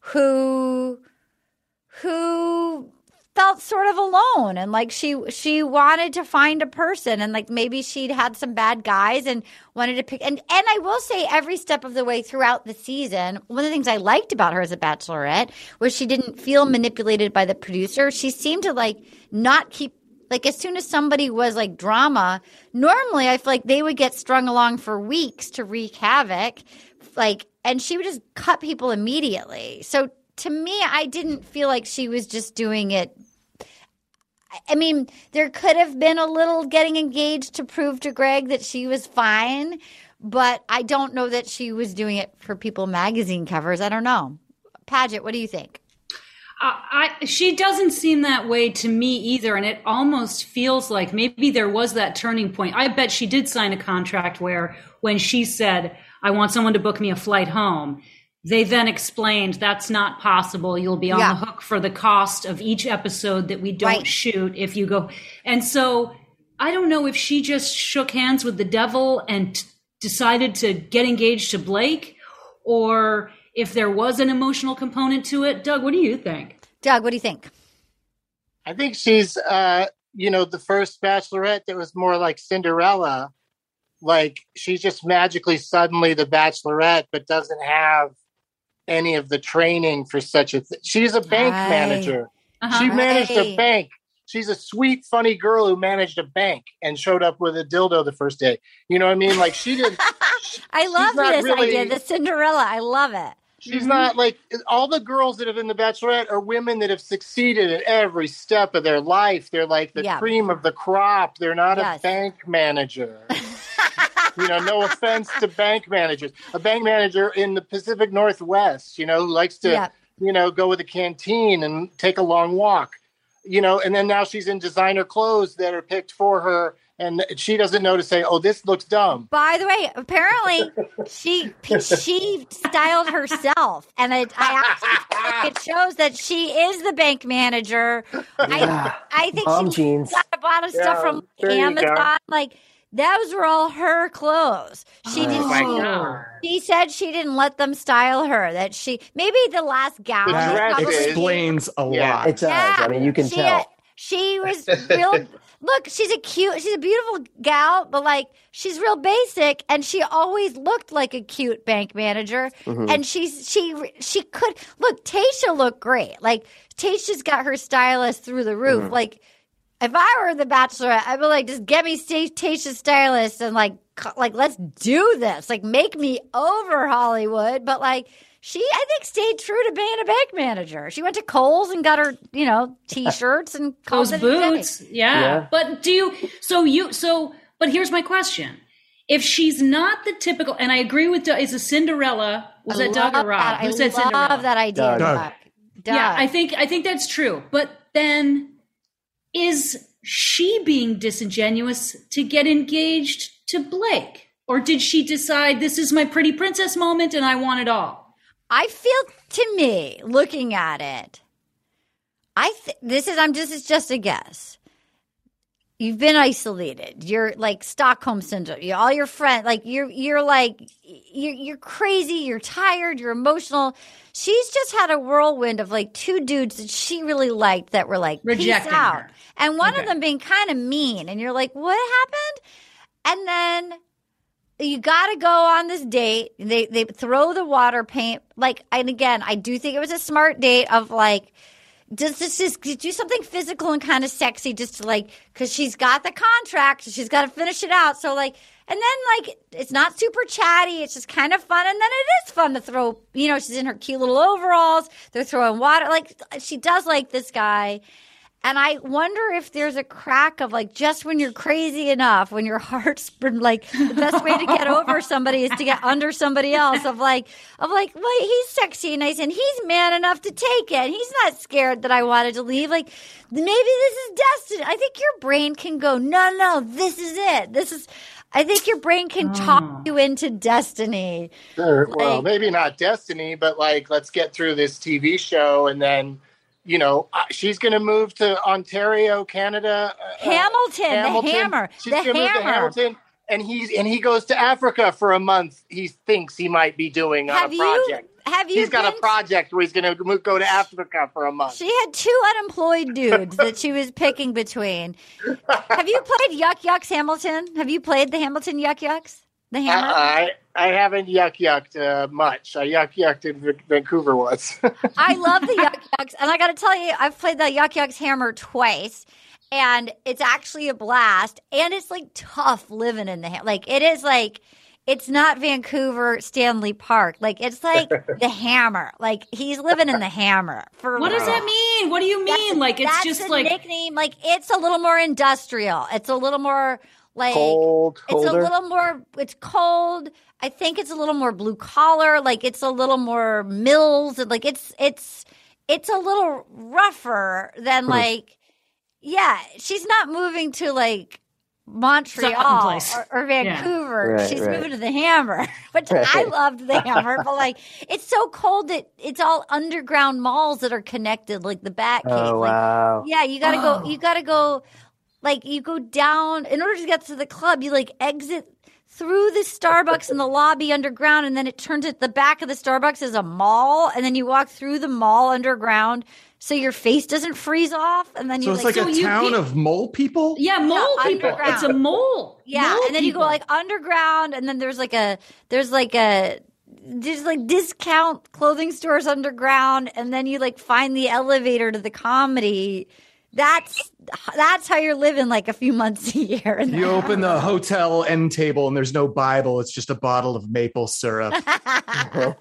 who who felt sort of alone and like she she wanted to find a person and like maybe she'd had some bad guys and wanted to pick and and I will say every step of the way throughout the season one of the things I liked about her as a bachelorette was she didn't feel manipulated by the producer she seemed to like not keep like as soon as somebody was like drama normally I feel like they would get strung along for weeks to wreak havoc like and she would just cut people immediately so to me, I didn't feel like she was just doing it. I mean, there could have been a little getting engaged to prove to Greg that she was fine, but I don't know that she was doing it for People magazine covers. I don't know. Paget, what do you think? Uh, I, she doesn't seem that way to me either, and it almost feels like maybe there was that turning point. I bet she did sign a contract where, when she said, "I want someone to book me a flight home," they then explained that's not possible. You'll be on Yeah. the hook for the cost of each episode that we don't Right. shoot if you go. And so I don't know if she just shook hands with the devil and t- decided to get engaged to Blake or if there was an emotional component to it. Doug, what do you think? Doug, what do you think? I think she's, uh, you know, the first bachelorette that was more like Cinderella. Like she's just magically suddenly the bachelorette, but doesn't have any of the training for such a thing. She's a bank Right. manager. Uh-huh. She managed a bank. She's a sweet, funny girl who managed a bank and showed up with a dildo the first day. You know what I mean? Like she did. I love this really- idea, the Cinderella. I love it. She's not like all the girls that have been the Bachelorette are women that have succeeded at every step of their life. They're like the Yeah. cream of the crop. They're not Yes. a bank manager. you know, no offense to bank managers. A bank manager in the Pacific Northwest, you know, likes to, Yeah. you know, go with a canteen and take a long walk. You know, and then now she's in designer clothes that are picked for her, and she doesn't know to say, "Oh, this looks dumb." By the way, apparently she she styled herself, and it, I actually it shows that she is the bank manager. I I think Mom she jeans. got a lot of stuff Yeah, from there you go. Amazon. Like those were all her clothes. She Oh didn't. she, she said she didn't let them style her. That she maybe the last gown. The was dress probably- explains a Yeah. lot. It does. I mean, you can she, tell. She was real. Look, she's a cute, she's a beautiful gal, but like she's real basic, and she always looked like a cute bank manager. Mhm. And she's she she could look. Tayshia looked great. Like Tayshia's got her stylist through the roof. Mhm. Like if I were the Bachelorette, I'd be like, just get me sta- Tayshia's stylist and like like let's do this. Like make me over Hollywood, but like. She, I think, stayed true to being a bank manager. She went to Kohl's and got her, you know, t-shirts and called Those it a day. boots. Yeah. Yeah. But do you, so you, so, but here's my question. If she's not the typical, and I agree with, is a Cinderella, was I that Doug or Rob? that. Who I said love Cinderella? that idea. Doug. Doug. Doug. Doug. Yeah, I think I think that's true. But then is she being disingenuous to get engaged to Blake? Or did she decide this is my pretty princess moment and I want it all? I feel to me, looking at it, I th- this is I'm just it's just a guess. You've been isolated. You're like Stockholm syndrome. You all your friends like you're you're like you're you're crazy. You're tired. You're emotional. She's just had a whirlwind of like two dudes that she really liked that were like Rejecting peace out, her. and one of them being kind of mean. And you're like, what happened? And then you got to go on this date. They they throw the water paint like, and again, I do think it was a smart date of like. Does this just do something physical and kind of sexy, just to like, because she's got the contract, she's got to finish it out. So like, and then like, it's not super chatty. It's just kind of fun, and then it is fun to throw. You know, she's in her cute little overalls. They're throwing water. Like she does like this guy, and I wonder if there's a crack of like just when you're crazy enough, when your heart's been like the best way to get over somebody is to get under somebody else. Of like, of like, well, he's sexy and nice, and he's man enough to take it. He's not scared that I wanted to leave. Like, maybe this is destiny. I think your brain can go, no, no, this is it. This is. I think your brain can talk you into destiny. Sure. well, maybe not destiny, but like, let's get through this TV show, and then, you know, uh, she's going to move to Ontario, Canada. uh, Hamilton, the hammer, She's the gonna move to. Hamilton, and he's and he goes to Africa for a month. He thinks he might be doing on Have a you project. Have you He's got a project where he's going to go to Africa for a month. She had two unemployed dudes that she was picking between. Have you played Yuk Yuk's Hamilton? Have you played the Hamilton Yuk Yuk's? The hammer? I, I haven't yuck yucked uh, much. I yuck yucked in Va- Vancouver once. I love the Yuk Yuk's. And I got to tell you, I've played the Yuk Yuk's hammer twice. And it's actually a blast. And it's like tough living in the ham. Like, it is like, it's not Vancouver Stanley Park. Like, it's like the hammer. Like, he's living in the hammer. For What does that mean? What do you mean? like it's that's just the like nickname. Like, it's a little more industrial. It's a little more like Cold, It's a little more. It's cold. I think it's a little more blue collar. Like it's a little more mills. and Like it's it's it's a little rougher than Hmm. like. Yeah, she's not moving to like Montreal Someplace. or, or Yeah. Vancouver. Right, she's right. moving to the Hammer, which I Right. loved the Hammer. But like, it's so cold that it's all underground malls that are connected, like the Batcave. Oh, like, wow. yeah, you gotta Oh. go. You gotta go. Like you go down in order to get to the club. You like exit through the Starbucks in the lobby underground, and then it turns at the back of the Starbucks is a mall, and then you walk through the mall underground so your face doesn't freeze off, and then you. So you it's like so a town get- of mole people. yeah, mole people. It's a mole. yeah, Mole and then you go like underground, and then there's like a there's like a there's like discount clothing stores underground, and then you like find the elevator to the comedy. That's that's how you're living like a few months a year. in You open the hotel end table and there's no Bible. It's just a bottle of maple syrup. um, look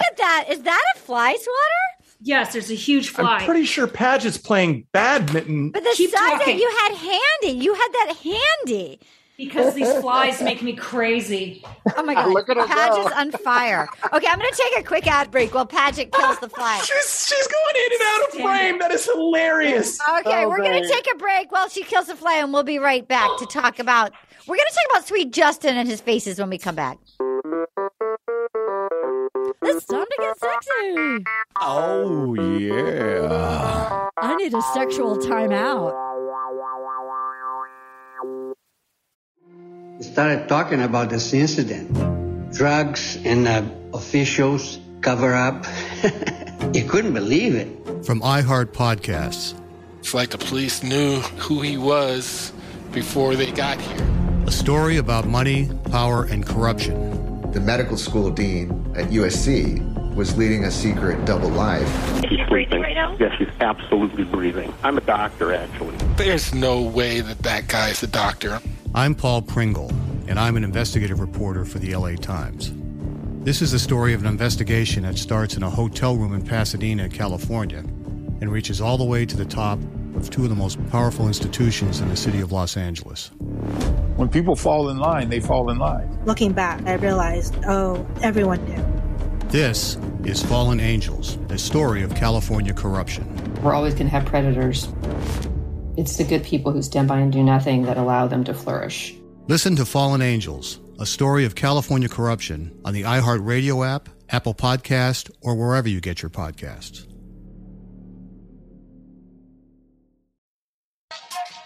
at that. Is that a fly swatter? Yes, there's a huge fly. I'm pretty sure Paget's playing badminton. But the Keep size that you had handy, you had that handy. because these flies make me crazy. Oh my god, Look at her Paget's on fire. Okay, I'm going to take a quick ad break while Paget kills the fly. She's she's going in and out of frame. That is hilarious. Okay, Oh, we're going to take a break while she kills the fly, and we'll be right back to talk about. We're going to talk about Sweet Justin and his faces when we come back. It's time to get sexy. Oh, yeah. I need a sexual timeout. We started talking about this incident. Drugs and uh, officials cover up. you couldn't believe it. From iHeart Podcasts, It's like the police knew who he was before they got here. a story about money, power, and corruption. The medical school dean at USC was leading a secret double life. She's breathing right now? Yes, she's absolutely breathing. I'm a doctor, actually. There's no way that that guy's a doctor. I'm Paul Pringle, and I'm an investigative reporter for the LA Times. This is the story of an investigation that starts in a hotel room in Pasadena, California, and reaches all the way to the top of two of the most powerful institutions in the city of Los Angeles. When people fall in line, they fall in line. Looking back, I realized, oh, everyone knew. This is Fallen Angels, a story of California corruption. We're always going to have predators. It's the good people who stand by and do nothing that allow them to flourish. Listen to Fallen Angels, a story of California corruption on the iHeartRadio app, Apple Podcast, or wherever you get your podcasts.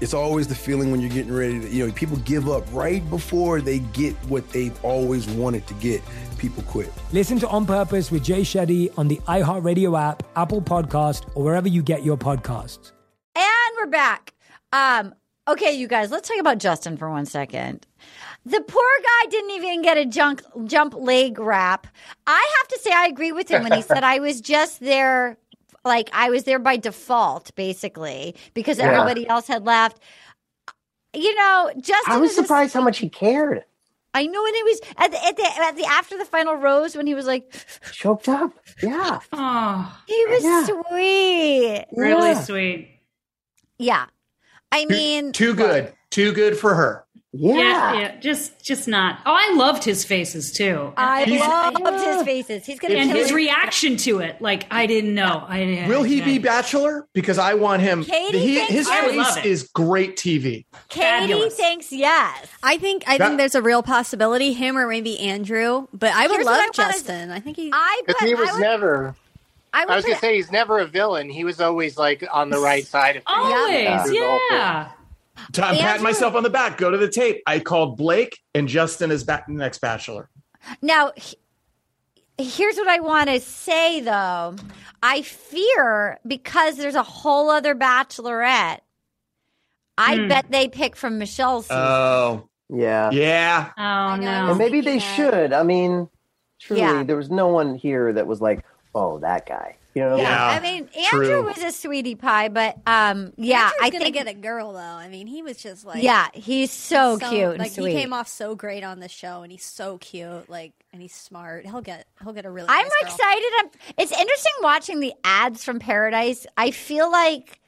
It's always the feeling when you're getting ready to, you know, people give up right before they get what they've always wanted to get. People quit. Listen to On Purpose with Jay Shetty on the iHeartRadio app, Apple Podcast, or wherever you get your podcasts. And we're back. Um, okay, you guys, let's talk about Justin for one second. The poor guy didn't even get a jump jump leg wrap. I have to say I agree with him when he said I was just there like I was there by default, basically, because Yeah. everybody else had left. You know, Justin I was is a- surprised how much he cared. I know, and it was at the, at the at the after the final rose when he was like choked up. Yeah, Oh, he was Yeah. sweet, really Yeah. sweet. Yeah, I mean, Too good. Too good for her. Yeah, yeah, just just not. Oh, I loved his faces too. I And- loved his ah. faces. He's gonna and his it. reaction to it. Like I didn't know. I didn't. Will he I- be bachelor? Because I want him. Katie he- thinks his I would love face is great TV. Katie thinks yes. I think I That- think there's a real possibility him or maybe Andrew, but I would love I wanna- Justin. I think he. I Because put, he was I would, never. I I, would was gonna put- say he's never a villain. He was always like on the right side of things. Always, Through the whole thing. yeah. I'm patting myself on the back. Go to the tape. I called Blake and Justin is back in the next bachelor. Now, here's what I want to say though. I fear because there's a whole other bachelorette. I Hmm. bet they pick from Michelle's season. Oh, yeah, yeah. Oh no. and maybe they should. I mean, truly, Yeah. there was no one here that was like, "Oh, that guy." You know? yeah. Yeah, I mean, Andrew true. was a sweetie pie, but um, yeah, Andrew's I gonna think get a girl though. I mean, he was just like yeah, he's so, cute and Like sweet. he came off so great on the show, and he's so cute. Like, and he's smart. He'll get he'll get a really. I'm nice girl. excited. I'm, it's interesting watching the ads from Paradise. I feel like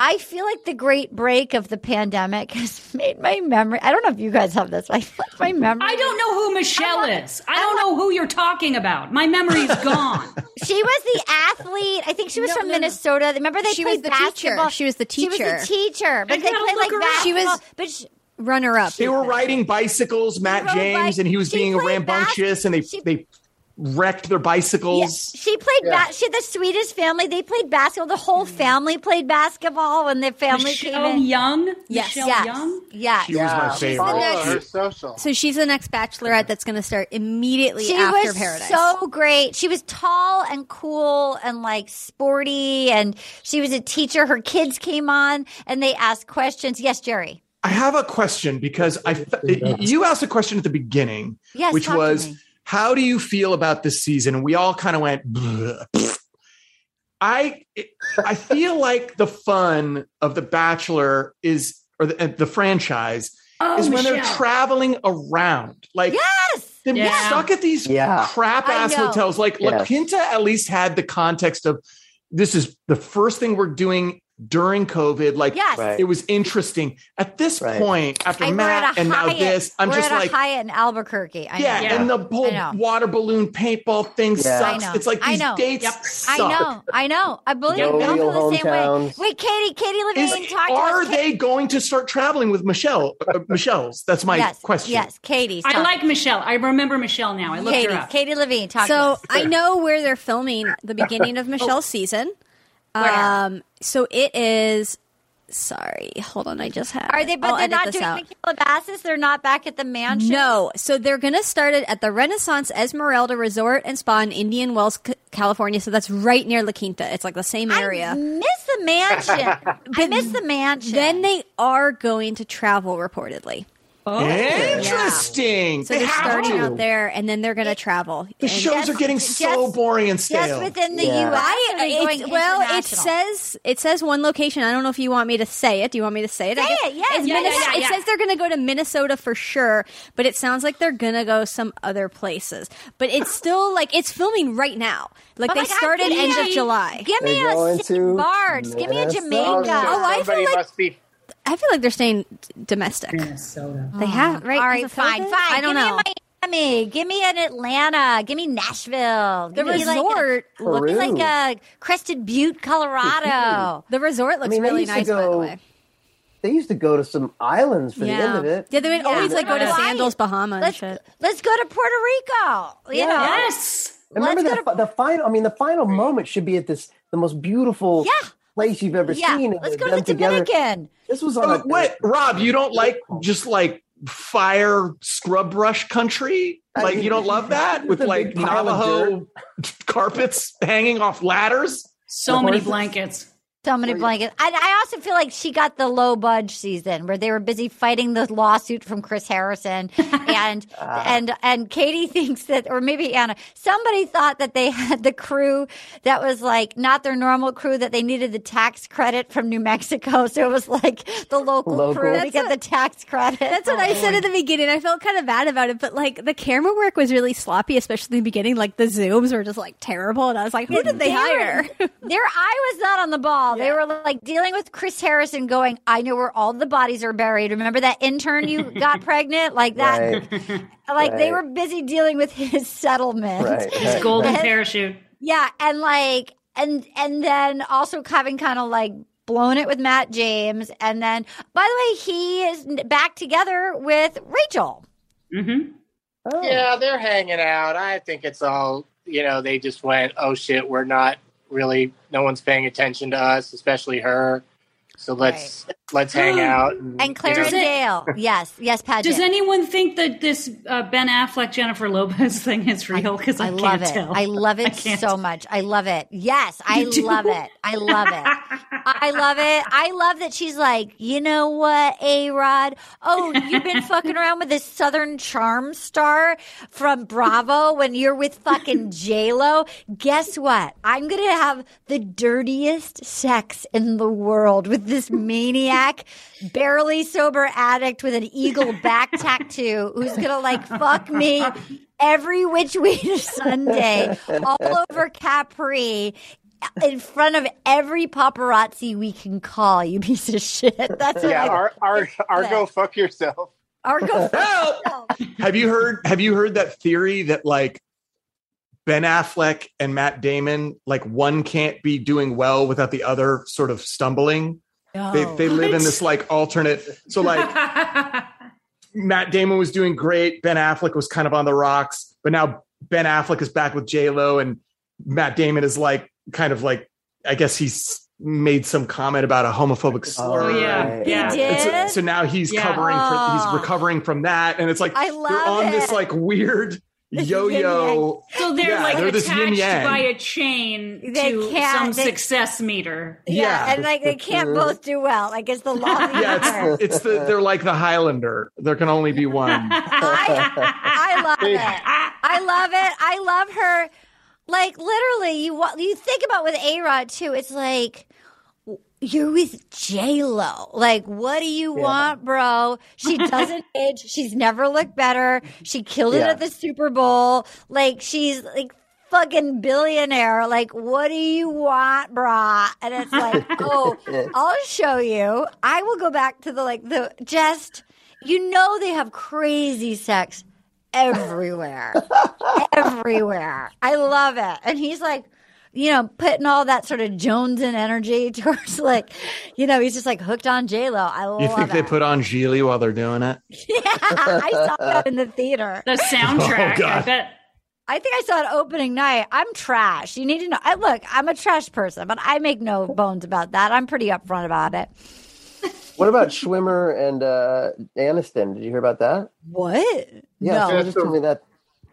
I feel like the great break of the pandemic has made my memory. I don't know if you guys have this. but I feel like my memory. I don't know who Michelle is. I don't know who you're talking about. My memory's gone. She was the athlete. I think she was No, from no, no. Minnesota. Remember they She played was the teacher. basketball. She was the teacher. She was the teacher, but I they played like look basketball. She was- but she, runner up. They were riding bicycles, Matt James, bike- and he was she being rambunctious, bas- and they she- they wrecked their yeah, bicycles. she played. Yeah. Ba- she had the sweetest family. They played basketball. The whole mm-hmm. family played basketball when their family came Michelle in. Young. Yes. Michelle Yes. Young. Yes. She was my Yeah, favorite. follow next- her social. So she's the next bachelorette that's going to start immediately She after was Paradise. so great. She was tall and cool and like sporty, and she was a teacher. Her kids came on and they asked questions. Yes, Jerry. I have a question because I you asked a question at the beginning, Yes, which talk to was me. How do you feel about this season? And we all kind of went. "Bleh." I I feel like the fun of the Bachelor is or the, the franchise Oh, is when they're traveling around. Like Yes. they're Yeah. stuck at these Yeah. crap ass hotels. Like La Quinta at least had the context of this is the first thing we're doing during COVID. Like Yes. Right. it was interesting. At this Right. point, after And Matt at a and now Hyatt. this, I'm we're just at like, a Hyatt in Albuquerque. I yeah, know. and the whole water balloon paintball thing Yeah. sucks. It's like I these know. dates Yep. I know. I know. I believe No I feel the same way. Wait, Katie. Katie Levine talked to are us. they going to start traveling with Michelle? Uh, Michelle's. That's my yes. question. Yes, Katie. I like Michelle. I remember Michelle now. I looked Katie. her up. Katie Levine. Talk to So us. I know where they're filming the beginning of Michelle's season. Um, so it is. Sorry, hold on. I just had. Are they? But I'll they're not doing out. the Calabasas. They're not back at the mansion. No, so they're going to start it at the Renaissance Esmeralda Resort and Spa in Indian Wells, California. So that's right near La Quinta. It's like the same area. I miss the mansion. I miss the mansion. Then they are going to travel reportedly. Oh. Interesting. So They they're have starting to. out there, and then they're going to travel. The And- shows are getting so boring and stale. Just within the Yeah. U.S. I, or are they it's- going well, it says it says one location. I don't know if you want me to say it. Do you want me to say it? Say it, yes. It's Yeah, yeah, Minnes- yeah, It says they're going to go to Minnesota for sure, but it sounds like they're going to go some other places. But it's still like it's filming right now. Like Oh they God, started end me of July. Give me They're a going St. Bart's. Give me a Minnesota. Jamaica. Oh, I feel like- must be. I feel like they're staying domestic. Minnesota. They oh. have right. All right, because fine, fine. I don't Give know. my- Miami. Give me an Atlanta. Give me Nashville. Give The me resort Like, give me like a Crested Butte, Colorado. the resort looks I mean, they really used to nice, by the go- way. They used to go to some islands for the end of it. Yeah, they would always like go to Right. Sandals, Bahama, and Let's, shit. let's go to Puerto Rico. You Yeah. know? Yes. And remember Let's the, fi- the final. I mean, the final moment should be at this the most beautiful place you've ever Yeah, seen. and let's go to them the together. Dominican. This was on Oh, a, what, Rob? You don't like just like fire scrub brush country? Like you don't love that with like Navajo carpets hanging off ladders? So many blankets. So many blankets. And I also feel like she got the low budge season where they were busy fighting the lawsuit from Chris Harrison. And Ah. and and Katie thinks that or maybe Anna, somebody thought that they had the crew that was like not their normal crew, that they needed the tax credit from New Mexico. So it was like the local, Local. crew to That's get the tax credit. That's what I said at the beginning. I felt kind of bad about it, but like the camera work was really sloppy, especially in the beginning. Like the zooms were just like terrible, and I was like, who did they hire? Their eye was not on the ball. They were like dealing with Chris Harrison going, I know where all the bodies are buried. Remember that intern you got pregnant? Like that. Like they were busy dealing with his settlement. Right, His golden And- parachute. Yeah. And like, and, and then also having kind of like blown it with Matt James. And then, by the way, he is back together with Rachel. Mm-hmm. Oh. Yeah, they're hanging out. I think it's all, you know, they just went, oh shit, we're not really, no one's paying attention to us, especially her. So let's let's hang out. And you know. Clarence Dale. Yes. Yes, Paget. Does anyone think that this uh, Ben Affleck Jennifer Lopez thing is real? Because I, I love can't it. tell. I love it can't so much. I love it. Yes, I You do? love it. I love it. I love it. I love that she's like, you know what, A Rod? Oh, you've been fucking around with this Southern Charm star from Bravo when you're with fucking J Lo. Guess what? I'm gonna have the dirtiest sex in the world with this maniac, barely sober addict with an eagle back tattoo who's gonna like fuck me every which way to Sunday, all over Capri, in front of every paparazzi we can call. You piece of shit. That's what yeah, I- Ar- Ar- Argo, fuck yourself. Argo. Have you heard have you heard that theory that like Ben Affleck and Matt Damon, like one can't be doing well without the other sort of stumbling? They they oh. live in this like alternate so like Matt Damon was doing great, Ben Affleck was kind of on the rocks, but now Ben Affleck is back with J Lo and Matt Damon is like kind of like I guess he's made some comment about a homophobic oh, slur. Oh, yeah. He And so- did? So, now he's Yeah. covering for Oh. he's recovering from that. And it's like I love they're love on this like weird yo-yo. So they're Yeah, like they're attached by a chain They to can't- some they- success meter. yeah, and like they can't uh-huh. both do well. Like it's the law. Yeah, it's, it's the they're like the Highlander. There can only be one. I love it. I love it. I love her. Like literally, you wa- you think about with A Rod too. It's like you're with J Lo. Like, what do you want, bro? She doesn't age. She's never looked better. She killed it Yeah. at the Super Bowl. Like, she's like fucking billionaire. Like, what do you want, brah? And it's like, oh, I'll show you. I will go back to the like the just. You know they have crazy sex everywhere, everywhere. I love it. And he's like, you know, putting all that sort of Jones and energy towards like, you know, he's just like hooked on J Lo. I love You think it. they put on Gigli while they're doing it? yeah, I saw that in the theater. The soundtrack, Oh, God. I bet. I think I saw it opening night. I'm trash. You need to know. I look, I'm a trash person, but I make no bones about that. I'm pretty upfront about it. What about Schwimmer and uh, Aniston? Did you hear about that? What? Yeah, No. someone just told me that.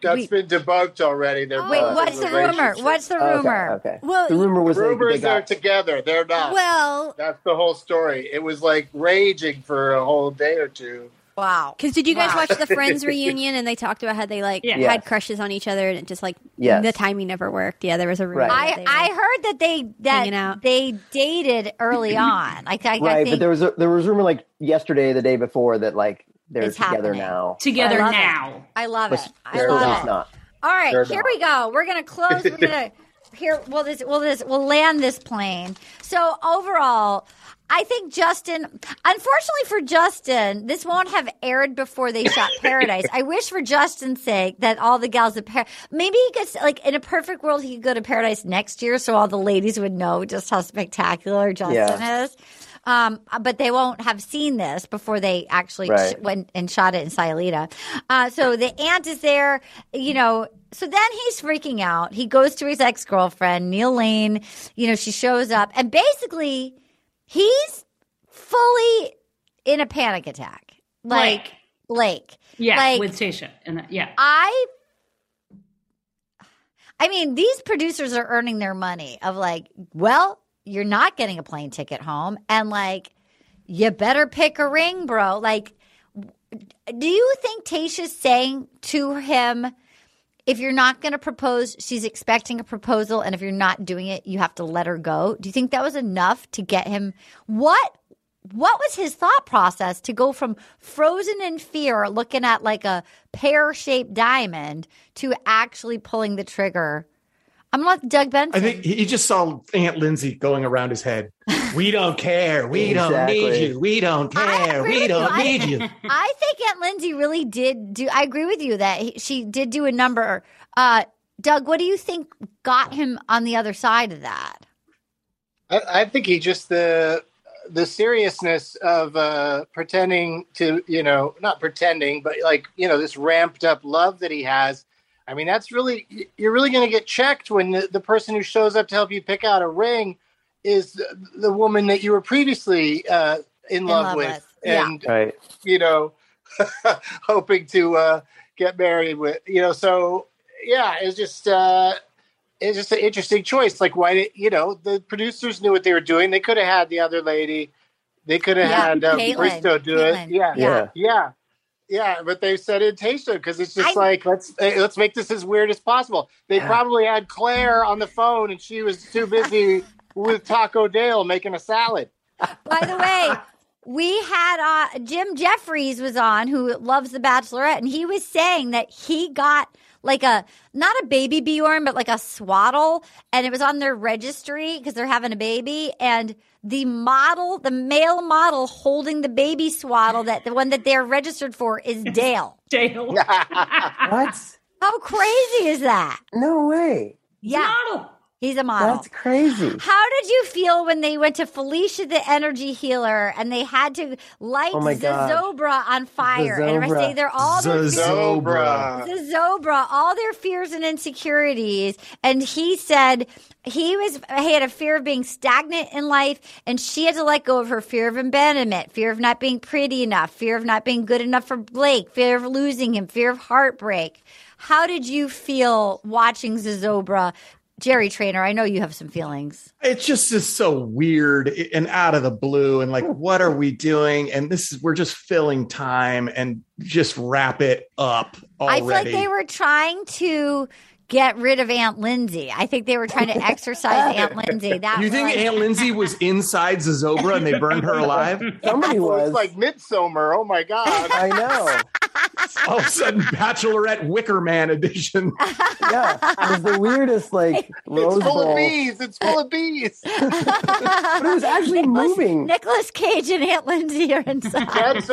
That's been debunked already. They're oh, Wait, what's the rumor? What's the Okay, rumor? okay. Well, the rumor was they, Rumors they they're together. They're not. Well, That's the whole story. It was like raging for a whole day or two. Wow. Because did you guys Wow. watch the Friends reunion and they talked about how they like Yeah. had crushes on each other and it just like Yes. the timing never worked. Yeah, there was a rumor. Right. I, I heard that they Hanging that out. they dated early on. Like I, I Right, think but there was a, there was rumor like yesterday, the day before, that like they're It's together happening. now. Together I love it. now. I love it. I they're love just it. not. All right, They're here not. we go. We're gonna close. We're gonna here we'll this we'll this we'll land this plane. So overall, I think Justin. Unfortunately for Justin, this won't have aired before they shot Paradise. I wish for Justin's sake that all the gals at Par- maybe he could, like in a perfect world he could go to Paradise next year, so all the ladies would know just how spectacular Justin Yeah. is. Um, but they won't have seen this before they actually Right. sh- went and shot it in Sayulita. Uh, so the aunt is there, you know. So then he's freaking out. He goes to his ex girlfriend, Neil Lane. You know, she shows up, and basically, he's fully in a panic attack. Like Blake. Yeah, Like, with Tasha. And yeah. I I mean, these producers are earning their money of like, well, you're not getting a plane ticket home and like you better pick a ring, bro. Like do you think Tasha's saying to him if you're not going to propose, she's expecting a proposal and if you're not doing it, you have to let her go? Do you think that was enough to get him what what was his thought process to go from frozen in fear looking at like a pear-shaped diamond to actually pulling the trigger i'm gonna doug benson I think he just saw Aunt Lindsay going around his head. We don't care. We don't need you. We don't care. We don't you. need I, you. I think aunt lindsay really did do i agree with you that he, she did do a number uh doug what do you think got him on the other side of that I, I think he just the the seriousness of uh, pretending to you know not pretending but like you know this ramped up love that he has. I mean that's really you're really going to get checked when the, the person who shows up to help you pick out a ring is the, the woman that you were previously uh, in, love, love with, with. Yeah. and Right. you know hoping to uh, get married with you know so yeah it's just uh it's just an interesting choice like why did you know the producers knew what they were doing they could have had the other lady they could have Yeah, had uh, Kaitlyn. Bristowe do Kaitlyn. it yeah Yeah. yeah yeah but they said it Tasha because it's just I- like let's let's make this as weird as possible they Yeah. probably had clare on the phone and she was too busy with taco dale making a salad By the way, we had uh, Jim Jefferies was on who loves The Bachelorette, and he was saying that he got like a not a baby Bjorn, but like a swaddle, and it was on their registry because they're having a baby, and the model, the male model holding the baby swaddle, that the one that they're registered for is Dale. Dale. What? How crazy is that? No way. Yeah, Model. he's a model. That's crazy. How did you feel when they went to Felicia the energy healer and they had to light Oh my God. Zozobra on fire? And I say they're all their Zozobra. Zozobra, all their fears and insecurities. And he said he was he had a fear of being stagnant in life, and she had to let go of her fear of abandonment, fear of not being pretty enough, fear of not being good enough for Blake, fear of losing him, fear of heartbreak. How did you feel watching Zozobra? Jerry Trainor, I know you have some feelings. It's just is so weird and out of the blue. And like, what are we doing? And this is we're just filling time and just wrap it up already. I feel like they were trying to get rid of Aunt Lindsay. I think they were trying to exercise Aunt Lindsay. That you think was- Aunt Lindsay was inside Zozobra and they burned her alive? Somebody Well, was. like midsummer oh my god I know. All of a sudden, Bachelorette Wicker Man edition. Yeah. It was the weirdest, like, Rose it's full Bowl. of bees it's full of bees But it was actually moving. Nicolas Cage and Aunt Lindsay are inside. That's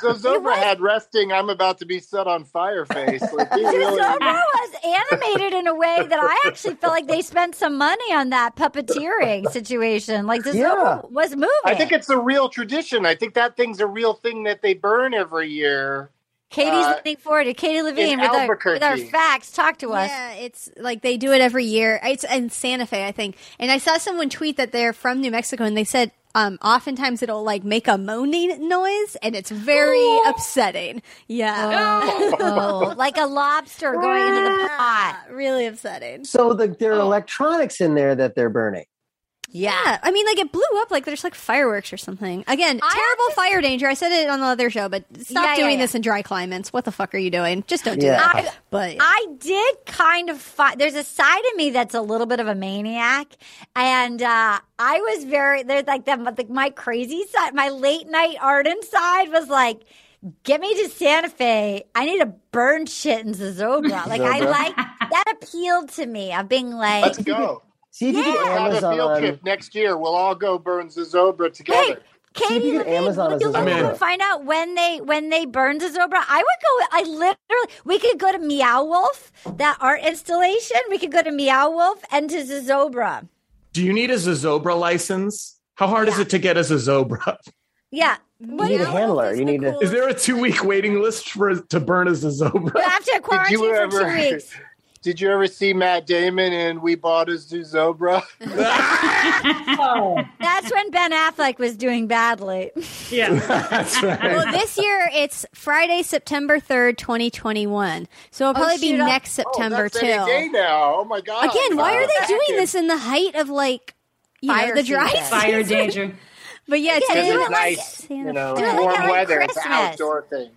so Zobra. So had resting. I'm about to be set on fire face. Like, he really, Zobra was animated in a way that I actually felt like they spent some money on that puppeteering situation. Like the Yeah. Zobra was moving. I think it's a real tradition. I think that thing's a real thing that they burn every year. Katie's uh, looking forward to Katie Levine with our, with our facts. Talk to us. Yeah, it's like they do it every year. It's in Santa Fe, I think. And I saw someone tweet that they're from New Mexico, and they said um, oftentimes it'll like make a moaning noise, and it's very upsetting. Yeah, Oh, like a lobster going into the pot. really upsetting. So the, there are electronics in there that they're burning. Yeah, I mean, like it blew up like there's like fireworks or something. Again, terrible fire danger. I said it on the other show, but stop Yeah, yeah, doing yeah. this in dry climates. What the fuck are you doing? Just don't do Yeah. that. but I did kind of find there's a side of me that's a little bit of a maniac, and uh, I was very there's like that like my crazy side, my late night Arden side was like. Get me to Santa Fe. I need to burn shit in Zozobra. Like I like that appealed to me of being like, Let's go. See if you Yeah. can Have a field Amazon. trip next year. We'll all go burn Zozobra together. Hey. Katie, you let can me, Amazon will you as look a up Zozobra. and find out when they when they burn Zozobra? I would go. I literally, we could go to Meow Wolf, that art installation. We could go to Meow Wolf and to Zozobra. Do you need a Zozobra license? How hard is it to get a Zozobra? Yeah, You need a handler. You need to. Is there a two week waiting list for to burn a Zozobra? you have to quarantine you for ever? two weeks. Did you ever see Matt Damon and We Bought a Zozobra? That's when Ben Affleck was doing badly. Yeah. That's right. Well, this year it's Friday, September 3rd, 2021. So it'll oh, probably be shoot, I'll- next September oh, that's too. any day now. Oh my god! Again, why are they doing this in the height of like, you Fire know, the dry season. Fire danger. But yeah, Yeah, do it it's like- nice, Santa you know, Do it like warm like, weather. It's an outdoor thing.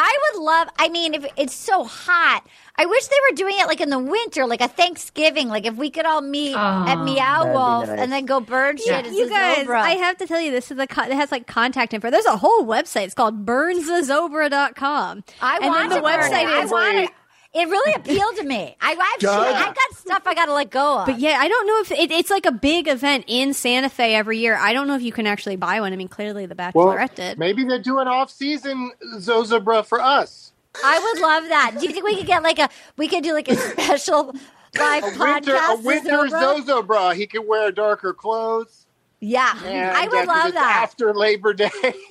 I would love. I mean, if it's so hot, I wish they were doing it like in the winter, like a Thanksgiving. Like if we could all meet at Oh, Meow Wolf nice. and then go bird shit. at you guys, Zozobra. I have to tell you, this is the co- it has like contact info. There's a whole website. It's called burnzozobra.com. I and want then the to burn website. I want it. It really appealed to me. I, I've shit, I've got stuff I got to let go of. But yeah, I don't know if it, it's like a big event in Santa Fe every year. I don't know if you can actually buy one. I mean, clearly the Bachelorette did. maybe they're doing off-season Zozobra for us. I would love that. Do you think we could get like a? We could do like a special live A winter, a podcast. winter Zozobra? Zozobra. He could wear darker clothes. Yeah, And, I would love that. After Labor Day.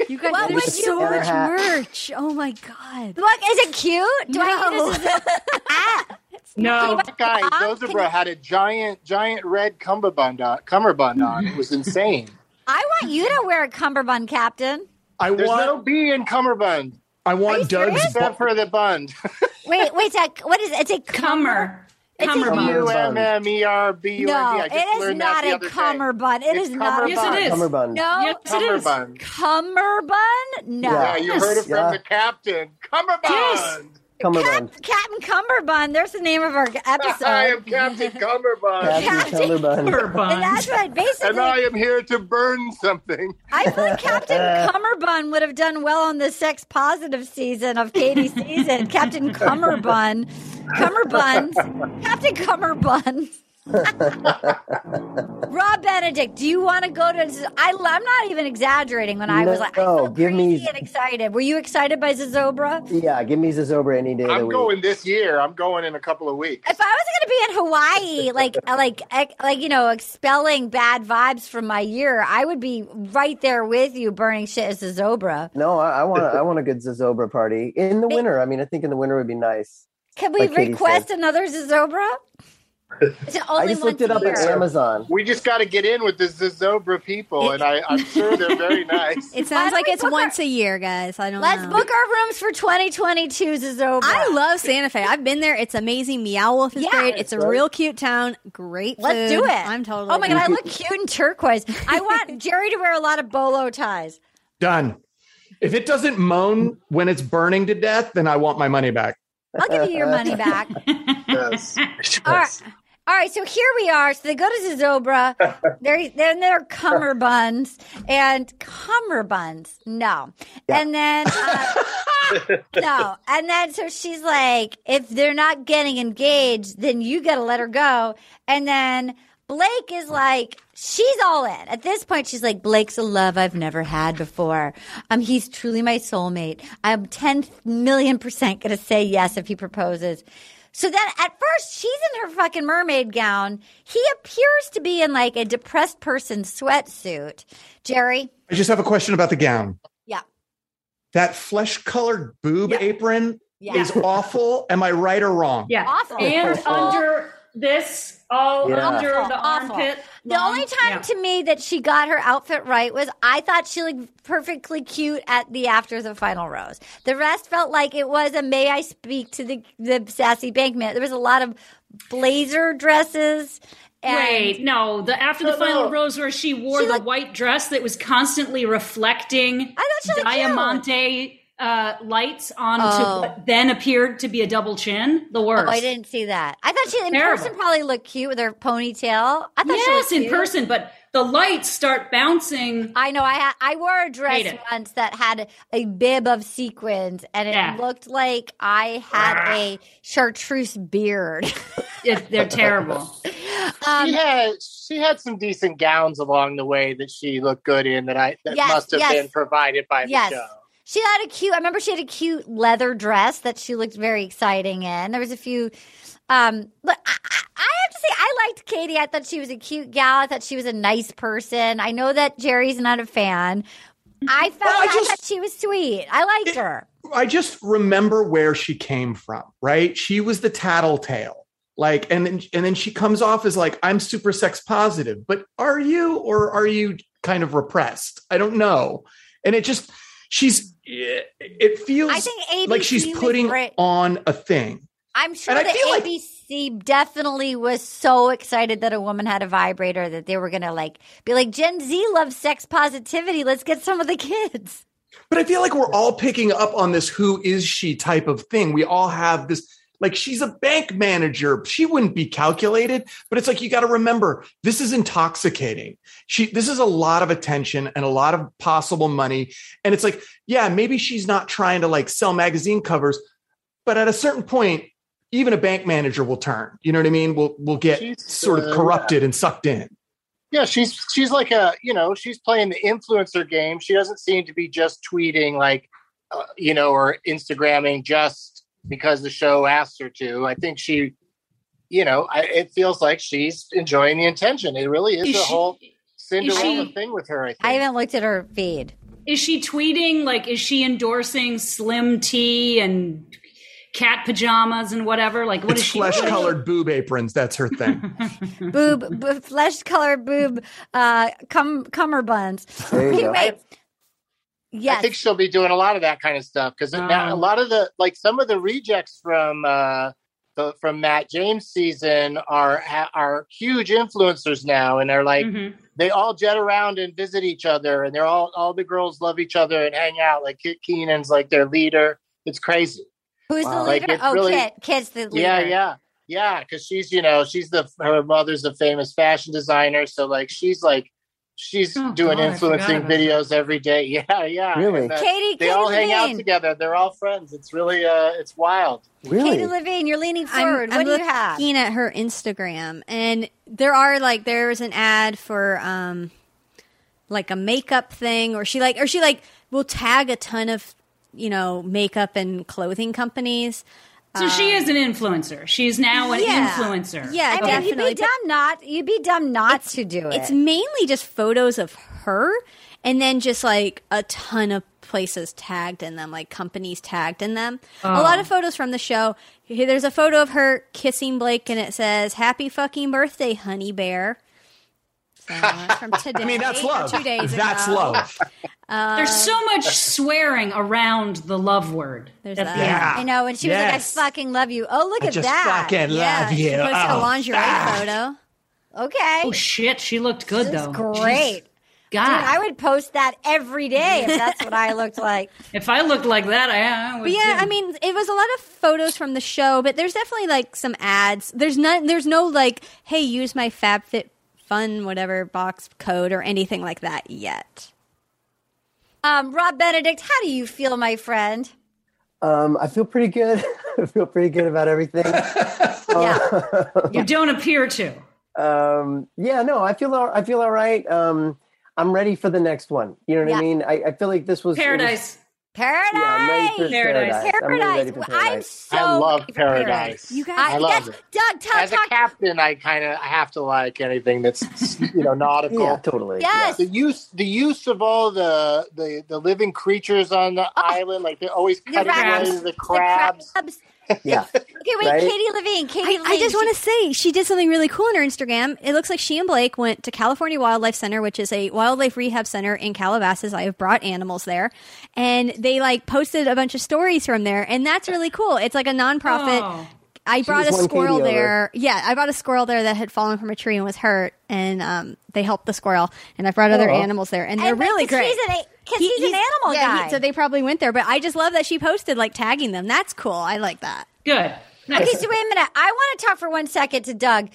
You guys, What there's would so you- much hat. merch. Oh my god. Look, is it cute? Do I need this? Is ah, No. Guy, Can Zozobra you- had a giant, giant red cummerbund on. Cummerbund on. It was insane. I want you to wear a cummerbund, Captain. I There's want. no B in cummerbund I want you Doug's. serious? except for the bund. Wait, wait, Zach. What is it? It's a Cummer. It's a- Cummerbund. U M M E R B U N D. No, just it is learned not that the a other cummerbund. It It's not a Yes, it is. Cummerbund. No, Yes, it is. Cummerbund. cummerbund. No, Yeah. Yeah, you heard it from the captain. Cummerbund. Cummerbund. Captain Cummerbund. There's the name of our episode. I am Captain Cummerbund. Captain Cummerbund. and that's right. Basically, And I am here to burn something. I feel like Captain Cummerbund would have done well on the sex positive season of Katie's season. Captain Cummerbund. Cummerbund. Captain Cummerbund. Rob Benedict, do you want to go to? I, I'm not even exaggerating when I was like, I No, feel give me- crazy and excited. Were you excited by Zozobra? Yeah, give me Zozobra any day of the I'm week. going this year. I'm going in a couple of weeks. If I was going to be in Hawaii, like uh, like like you know, expelling bad vibes from my year, I would be right there with you, burning shit as Zozobra. No, I, I want I want a good Zozobra party in the winter. I mean, I think in the winter would be nice. Can we Like request another Zozobra? It's I only just looked it up a at. Amazon. We just got to get in with the Zozobra people, and I, I'm sure they're very nice. It sounds like it's once a year, guys. I don't Let's know. book our rooms for 2022 Zozobra. I love Santa Fe. I've been there. It's amazing. Meow Wolf is Yeah. great. It's a real cute town. Great Let's food. do it. I'm totally. Oh my god, I look cute in turquoise. I want Jerry to wear a lot of bolo ties. Done. If it doesn't moan when it's burning to death, then I want my money back. I'll give you your money back. Yes. All right. All right, so here we are. So they go to Zozobra. They're then they're cummerbuns and cummerbunds. No, and then uh, no, and then so she's like, if they're not getting engaged, then you got to let her go. And then Blake is like, she's all in. At this point, she's like, Blake's a love I've never had before. Um, he's truly my soulmate. I'm 10 million percent going to say yes if he proposes. So then at first she's in her fucking mermaid gown. He appears to be in like a depressed person sweatsuit. Jerry? I just have a question about the gown. Yeah. That flesh colored boob apron Yeah. is awful. Am I right or wrong? Yeah. Awful. And Awful. under this, all Yeah. under Awful, the awful. armpit. The line. only time Yeah. to me that she got her outfit right was I thought she looked perfectly cute at the after the final rose. The rest felt like it was a may I speak to the the sassy bankman. There was a lot of blazer dresses. And Wait, no. The after the oh, No, final no. rose, where she wore She the looked- white dress that was constantly reflecting I thought she looked cute. diamante uh, lights onto Oh. what then appeared to be a double chin. The worst. Oh, I didn't see that. I thought she in Terrible. person probably looked cute with her ponytail. I thought she yes, in person, but the lights start bouncing. I know. I had I wore a dress Hate once that had a bib of sequins, and it Yeah. looked like I had a chartreuse beard. It, they're terrible. Um, she had she had some decent gowns along the way that she looked good in that I that Yes, must have yes. been provided by the yes. show. She had a cute. I remember she had a cute leather dress that she looked very exciting in. There was a few. Um, but I, I have to say, I liked Katie. I thought she was a cute gal. I thought she was a nice person. I know that Jerry's not a fan. I found I just- that she was sweet. I liked her. I just remember where she came from, right? She was the tattletale. Like, and then and then she comes off as like, I'm super sex positive, but are you or are you kind of repressed? I don't know. And it just she's it feels I think ABC like she's putting on a thing. I'm sure And that feel like- ABC definitely was so excited that a woman had a vibrator that they were gonna like be like Gen Z loves sex positivity. Let's get some of the kids. But I feel like we're all picking up on this who is she type of thing. We all have this like she's a bank manager. She wouldn't be calculated, but it's like you got to remember this is intoxicating. She this is a lot of attention and a lot of possible money and it's like yeah, maybe she's not trying to like sell magazine covers, but at a certain point even a bank manager will turn. You know what I mean? We'll we'll get sort uh, of corrupted and sucked in. Yeah, she's she's like a you know she's playing the influencer game. She doesn't seem to be just tweeting like uh, you know or Instagramming just because the show asked her to. I think she, you know, I, it feels like she's enjoying the attention. It really is, Is a she- whole Cinderella she- thing with her. I think. I haven't looked at her feed. Is she tweeting like is she endorsing slim tea and cat pajamas and whatever? Like what it's is she Flesh colored boob aprons. That's her thing. boob, boob flesh colored boob, uh, cum cummerbunds. There you Okay, go. wait. Yes. I think she'll be doing a lot of that kind of stuff because a lot of the like some of the rejects from uh the, from Matt James season are are huge influencers now, and they're like Mm-hmm. they all jet around and visit each other, and they're all all the girls love each other and hang out. Like Kit Keenan's like their leader. It's crazy. Who's the Like, leader? it's oh, really- Kit. Kit's the leader. Yeah, yeah, yeah. Because she's you know she's the her mother's a famous fashion designer, so like she's like she's doing God, influencing forgot about videos every day. Yeah, yeah. Really? And, uh, Katie- they Katie all hang out together. They're all friends. It's really uh, it's wild. Really? Katie Levine, you're leaning forward. I'm what do you have? looking at her Instagram, and there are like there's an ad for um like a makeup thing, or she like or she like will tag a ton of you know makeup and clothing companies. So she um, is an influencer. She's now an Yeah. influencer. Yeah, I mean, definitely. you'd be dumb not. You'd be dumb not to do it. It's mainly just photos of her and then just like a ton of places tagged in them, like companies tagged in them. A Oh. lot of photos from the show. There's a photo of her kissing Blake and it says, Happy fucking birthday, honey bear. So, uh, from today. I mean, that's or love. Two days That's ago. love. There's so much swearing around the love word. There's that. Yeah. I know. And she was Yes. like, "I fucking love you." Oh, look I at just that. fucking Yeah, love she you. posted a Oh, lingerie ah. photo. Okay. Oh shit, she looked good This though. great. Jeez. God, Dude, I would post that every day if that's what I looked like. if I looked like that, I, I would. But yeah, too. I mean, it was a lot of photos from the show, but there's definitely like some ads. There's not, there's no like, hey, use my FabFitFun whatever box code or anything like that yet. Um, Rob Benedict, how do you feel, my friend? Um, I feel pretty good. I feel pretty good about everything. yeah. you don't appear to. Um, yeah, no, I feel all, I feel all right. Um, I'm ready for the next one. You know what Yeah. I mean? I, I feel like this was it was- Paradise. Paradise. Yeah, I'm ready for Paradise. paradise. I'm really ready for I'm paradise. so I love Paradise. Paradise. You guys, I love yes, it. Doug, talk, As a captain, I kind of I have to like anything that's you know nautical. Yeah, totally. Yes. The use the use of all the the, the living creatures on the oh. island, like they're always The cutting crabs. away the crabs. crabs. Yeah. Okay, wait, Right? Katie Levine. Katie I, Levine. I just she- want to say she did something really cool on her Instagram. It looks like she and Blake went to California Wildlife Center, which is a wildlife rehab center in Calabasas. I have brought animals there, and they like posted a bunch of stories from there, and that's really cool. It's like a nonprofit. Oh. I brought a squirrel Katie over. there. Yeah, I brought a squirrel there that had fallen from a tree and was hurt, and um, they helped the squirrel. And I brought other animals there, and they're And, but really 'cause great. He's an, 'cause He- he's, an animal yeah, he- guy. so they probably went there. But I just love that she posted like tagging them. That's cool. I like that. Good. Nice. Okay, so wait a minute. I want to talk for one second to Doug.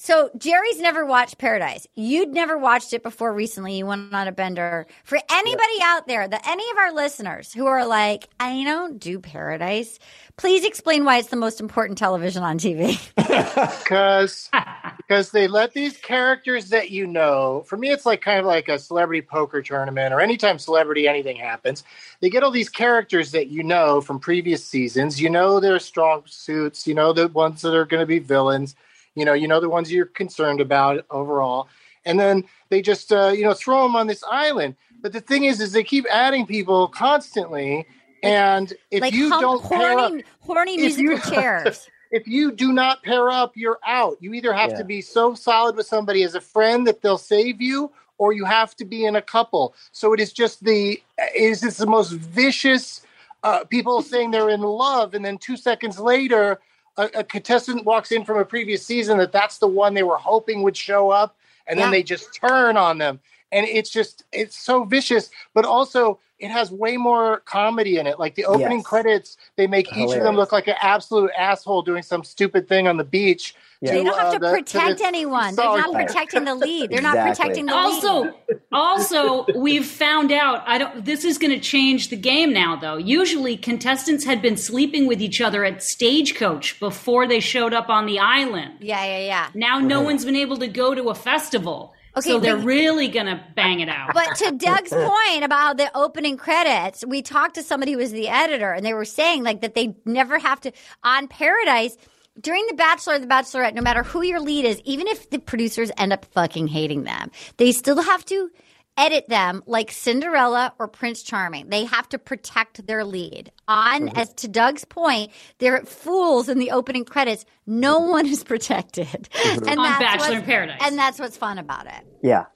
So Jerry's never watched Paradise. You'd never watched it before recently. You went on a bender. For anybody out there, that any of our listeners who are like, I don't do Paradise, please explain why it's the most important television on TV. because because they let these characters that you know for me it's like kind of like a celebrity poker tournament or anytime celebrity anything happens they get all these characters that you know from previous seasons you know their strong suits you know the ones that are going to be villains you know you know the ones you're concerned about overall and then they just uh, you know throw them on this island but the thing is is they keep adding people constantly and if like you hum- don't pair up, horny, horny if musical you- chairs. if you do not pair up, you're out. You either have Yeah. to be so solid with somebody as a friend that they'll save you, or you have to be in a couple. So it is just the is this the most vicious uh, people saying they're in love, and then two seconds later, a, a contestant walks in from a previous season that that's the one they were hoping would show up, and then they just turn on them, and it's just it's so vicious, but also. It has way more comedy in it. Like the opening Yes. credits, they make each of them look like an absolute asshole doing some stupid thing on the beach. Yeah. They don't have to uh, the- protect the- anyone. They're not Sorry. protecting the lead. They're not protecting the lead. Also, also, we've found out. I don't. This is going to change the game now, though. Usually, contestants had been sleeping with each other at Stagecoach before they showed up on the island. Yeah, yeah, yeah. Now, no one's been able to go to a festival, Okay, so they're but- really going to bang it out. But to Doug's point about the opening credits, we talked to somebody who was the editor, and they were saying like that they never have to on Paradise during The Bachelor, or The Bachelorette. No matter who your lead is, even if the producers end up fucking hating them, they still have to edit them like Cinderella or Prince Charming. They have to protect their lead. On mm-hmm. as to Doug's point, they're fools in the opening credits. No mm-hmm. one is protected, mm-hmm. and On that's Bachelor what's- in Paradise. and that's what's fun about it. Yeah,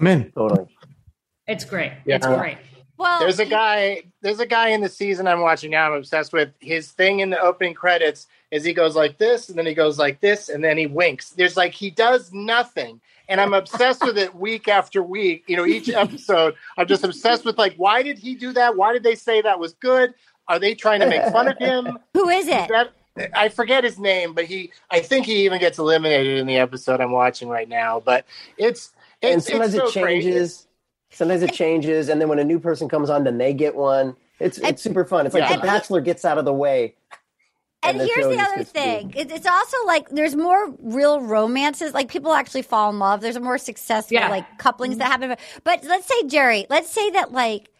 Man, totally. it's great. Yeah. It's great. Well, There's a guy. There's a guy in the season I'm watching now. I'm obsessed with. His thing in the opening credits is he goes like this, and then he goes like this, and then he winks. There's like he does nothing, and I'm obsessed with it week after week. You know, each episode, I'm just obsessed with like, why did he do that? Why did they say that was good? Are they trying to make fun of him? Who is it? That, I forget his name, but he. I think he even gets eliminated in the episode I'm watching right now. But it's it's and sometimes it's it changes. crazy. Changes. Sometimes it changes, and then when a new person comes on, then they get one. It's it's super fun. It's like Yeah. the Bachelor gets out of the way. And the here's the other gets be- thing. It, it's also like there's more real romances. Like people actually fall in love. There's more successful Yeah. like couplings that mm-hmm. happen. But let's say Jerry, let's say that like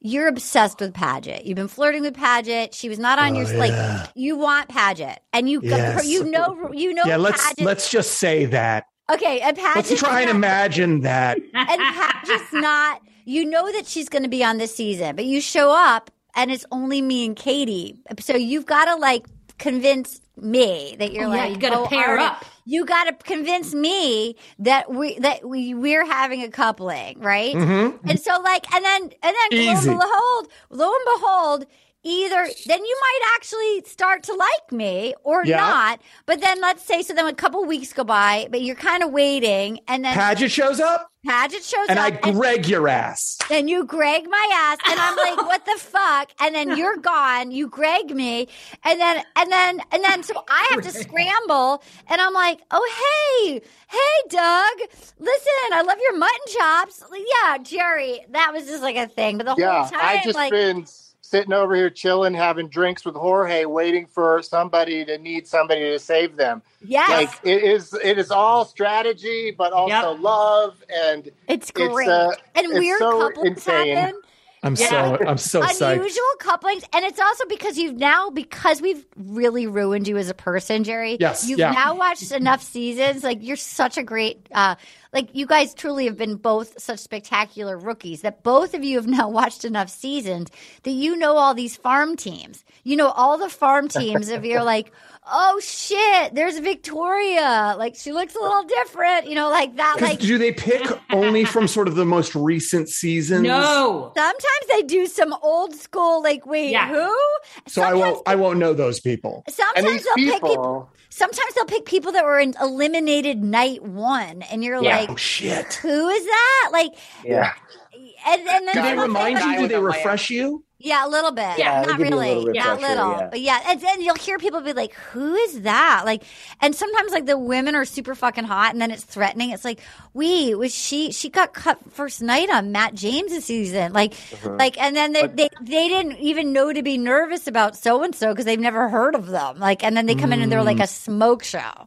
you're obsessed with Paget. You've been flirting with Paget. She was not on oh, your like. You want Paget, and you Yes. you know you know yeah, let's Paget. let's just say that. Okay, and Paget. Let's try and imagine that. and Paget's not. You know that she's going to be on this season, but you show up and it's only me and Katie. So you've got to like convince me that you're Oh, yeah, like you gotta oh, pair Artie, up. You got to convince me that we that we we're having a coupling, right? Mhm. And so like, and then and then Easy. lo and behold, lo and behold. Either then you might actually start to like me or Yeah. not. But then let's say so then a couple weeks go by, but you're kind of waiting, and then Paget shows up, Paget shows up and up, I Greg your ass. and you Greg my ass, and I'm like, what the fuck? And then you're gone. You Greg me, and then and then and then so I have to scramble, and I'm like, oh hey, hey Doug, listen, I love your mutton chops. Yeah, Jerry, that was just like a thing, but the yeah, whole time, I've just like, been s- sitting over here chilling, having drinks with Jorge, waiting for somebody to need somebody to save them. yes, Like it is, it is all strategy, but also love, and it's it's, great, uh, and it's weird so couplings insane. happen. I'm Yeah. so I'm so psyched. unusual couplings and it's also because you've now because we've really ruined you as a person jerry Yes, you've yeah. now watched enough seasons like you're such a great uh like you guys truly have been both such spectacular rookies that both of you have now watched enough seasons that you know all these farm teams you know all the farm teams if you're like oh shit there's victoria like she looks a little different you know like that. like do they pick only from sort of the most recent seasons? No. Sometimes they do some old school, like, wait, Yeah. who? So I won't I won't know those people. Sometimes they'll pick people. People, Sometimes they'll pick people that were in eliminated night one, and you're Yeah. like, Oh shit. who is that? Like, Yeah. and, and then Do they remind you? Do they refresh you? Yeah, a little bit. Yeah, not give you a really. little not little. yeah. But yeah, and then you'll hear people be like, "Who is that?" Like, and sometimes like the women are super fucking hot, and then it's threatening. It's like, "We was she? She got cut first night on Matt James' season." Like, Mhm. like, and then they, they they didn't even know to be nervous about so and so because they've never heard of them. Like, and then they come in and they're like a smoke show.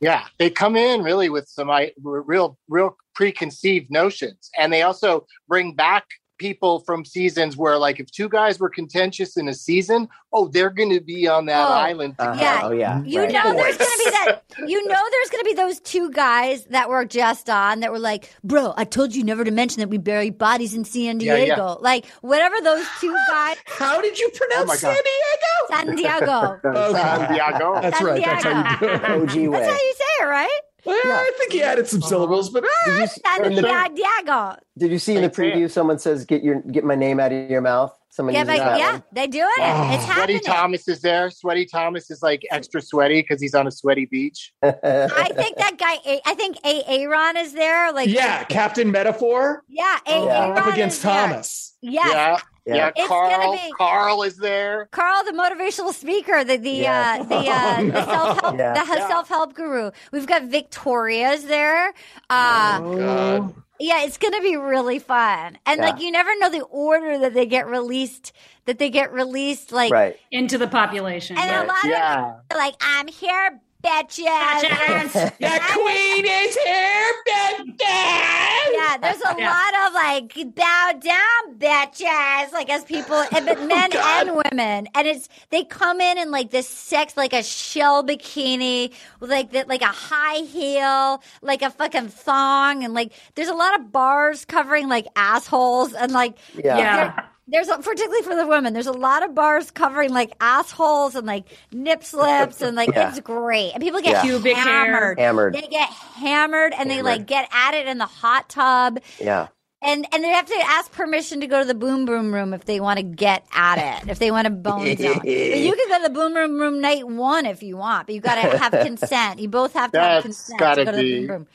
Yeah, they come in really with some I, real, real preconceived notions, and they also bring back people from seasons where, like, if two guys were contentious in a season, oh, they're going to be on that Oh, island. Uh-huh. Yeah. Oh yeah. You right. know there's gonna be that you know there's gonna be those two guys that were just on that were like, Bro, I told you never to mention that we bury bodies in San Diego. yeah. Like whatever those two guys How did you pronounce Oh San Diego? San Diego. Okay. San Diego. That's right. That's how you do it. OG way. That's how you say it, right? Well, I think he added some syllables, but ah, Did you, s- San in the- Diego. did you see in the preview someone says get your get my name out of your mouth? Someone Yeah, but yeah, they do it. it's happening. Sweaty. Thomas is there. Sweaty Thomas is like extra sweaty because he's on a sweaty beach. I think that guy. I think A. Aaron is there. Like yeah, Captain Metaphor yeah. A. Yeah. Aaron up against. Thomas. Yes. Yeah, Yeah. yeah. It's gonna Carl, be- Carl is there. Carl, the motivational speaker, the the Yeah. uh, the uh, the self help Yeah. the Yeah. self help guru. We've got Victoria's there. Uh, Oh, God. Yeah, it's gonna be really fun, and Yeah. like you never know the order that they get released. That they get released, like Right. into the population. and a lot of Yeah. them are like I'm here, bitches. The queen is here, bitches. Yeah, there's a Yeah. lot of like bow down bitches, like as people, and, but oh, men and women, and it's they come in in like this sex, like a shell bikini, like that, like a high heel, like a fucking thong, and like there's a lot of bars covering like assholes, and like Yeah. Yeah. There- there's a, particularly for the women. There's a lot of bars covering like assholes and like nip slips and like Yeah. it's great. And people get Yeah. Pubic hair. hammered. Hammered. They get hammered and they like get at it in the hot tub. Yeah. And and they have to ask permission to go to the boom boom room if they want to get at it, if they want to bone zone. But you can go to the boom boom room night one if you want, but you got to have consent. You both have to have consent gotta to go to be- the boom boom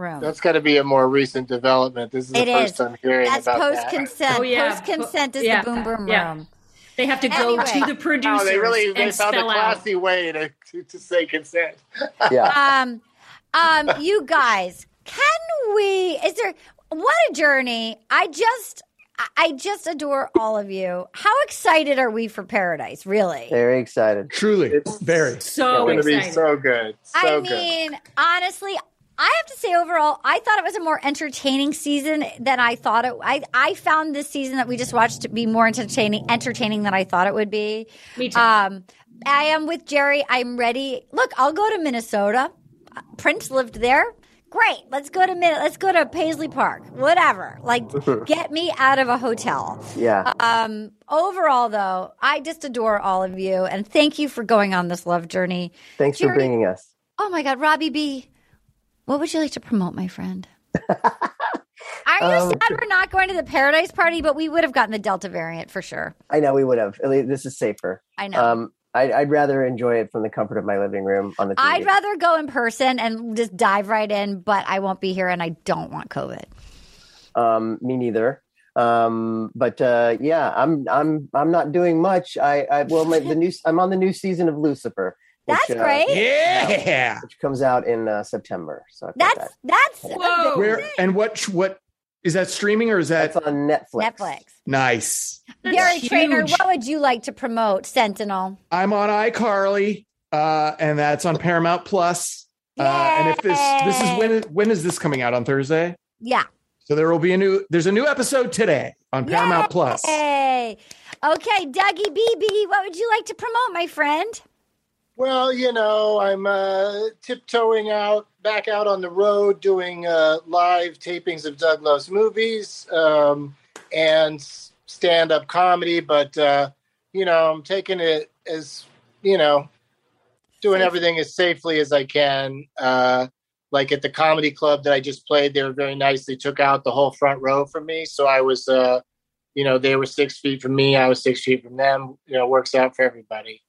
room. That's got to be a more recent development. This is the It first is. time hearing That's about post that. consent. Oh, yeah. Post consent is Yeah. the boom boom Yeah. room. They have to go Anyway. to the producers Oh, they really they and found a spell out. classy way to, to, to say consent. Yeah. um, um, you guys, can we? Is there what a journey? I just, I- I just adore all of you. How excited are we for Paradise? Really? Very excited. Truly, It's very. So it's going to be so good. So I good. mean, honestly, I have to say overall, I thought it was a more entertaining season than I thought it. I I found this season that we just watched to be more entertaining, entertaining than I thought it would be. Me too. Um, I am with Jerry. I'm ready. Look, I'll go to Minnesota. Prince lived there. Great. Let's go to Min- let's go to Paisley Park. Whatever. Like, get me out of a hotel. Yeah. Um, overall, though, I just adore all of you, and thank you for going on this love journey. Thanks for bringing us. Oh my God, Robbie B, what would you like to promote, my friend? Are you Um, sad we're not going to the Paradise Party? But we would have gotten the Delta variant for sure. I know we would have. At least this is safer. I know. Um, I'd, I'd rather enjoy it from the comfort of my living room on the TV. I'd rather go in person and just dive right in, but I won't be here, and I don't want COVID. Um, me neither. Um, but uh, yeah, I'm I'm I'm not doing much. I, I well, my, the new I'm on the new season of Lucifer. Which, That's uh, great. Yeah. Which comes out in uh, September. So I've got That's that's a Whoa. Where and what what is that streaming or is that that's on Netflix. Netflix. nice? That's Gary huge. Trainor, what would you like to promote? Sentinel. I'm on iCarly, uh, and that's on Paramount Plus. Uh, and if this this is when when is this coming out on Thursday? Yeah. So there will be a new there's a new episode today on Paramount Plus. Hey. Okay, Dougie BB, what would you like to promote, my friend? Well, you know, I'm uh, tiptoeing out back out on the road doing uh, live tapings of Doug Loves Movies um, and stand up comedy. But, uh, you know, I'm taking it as, you know, doing everything as safely as I can. Uh, like at the comedy club that I just played, they were very nice. They took out the whole front row for me. So I was, uh, you know, they were six feet from me. I was six feet from them. You know, works out for everybody.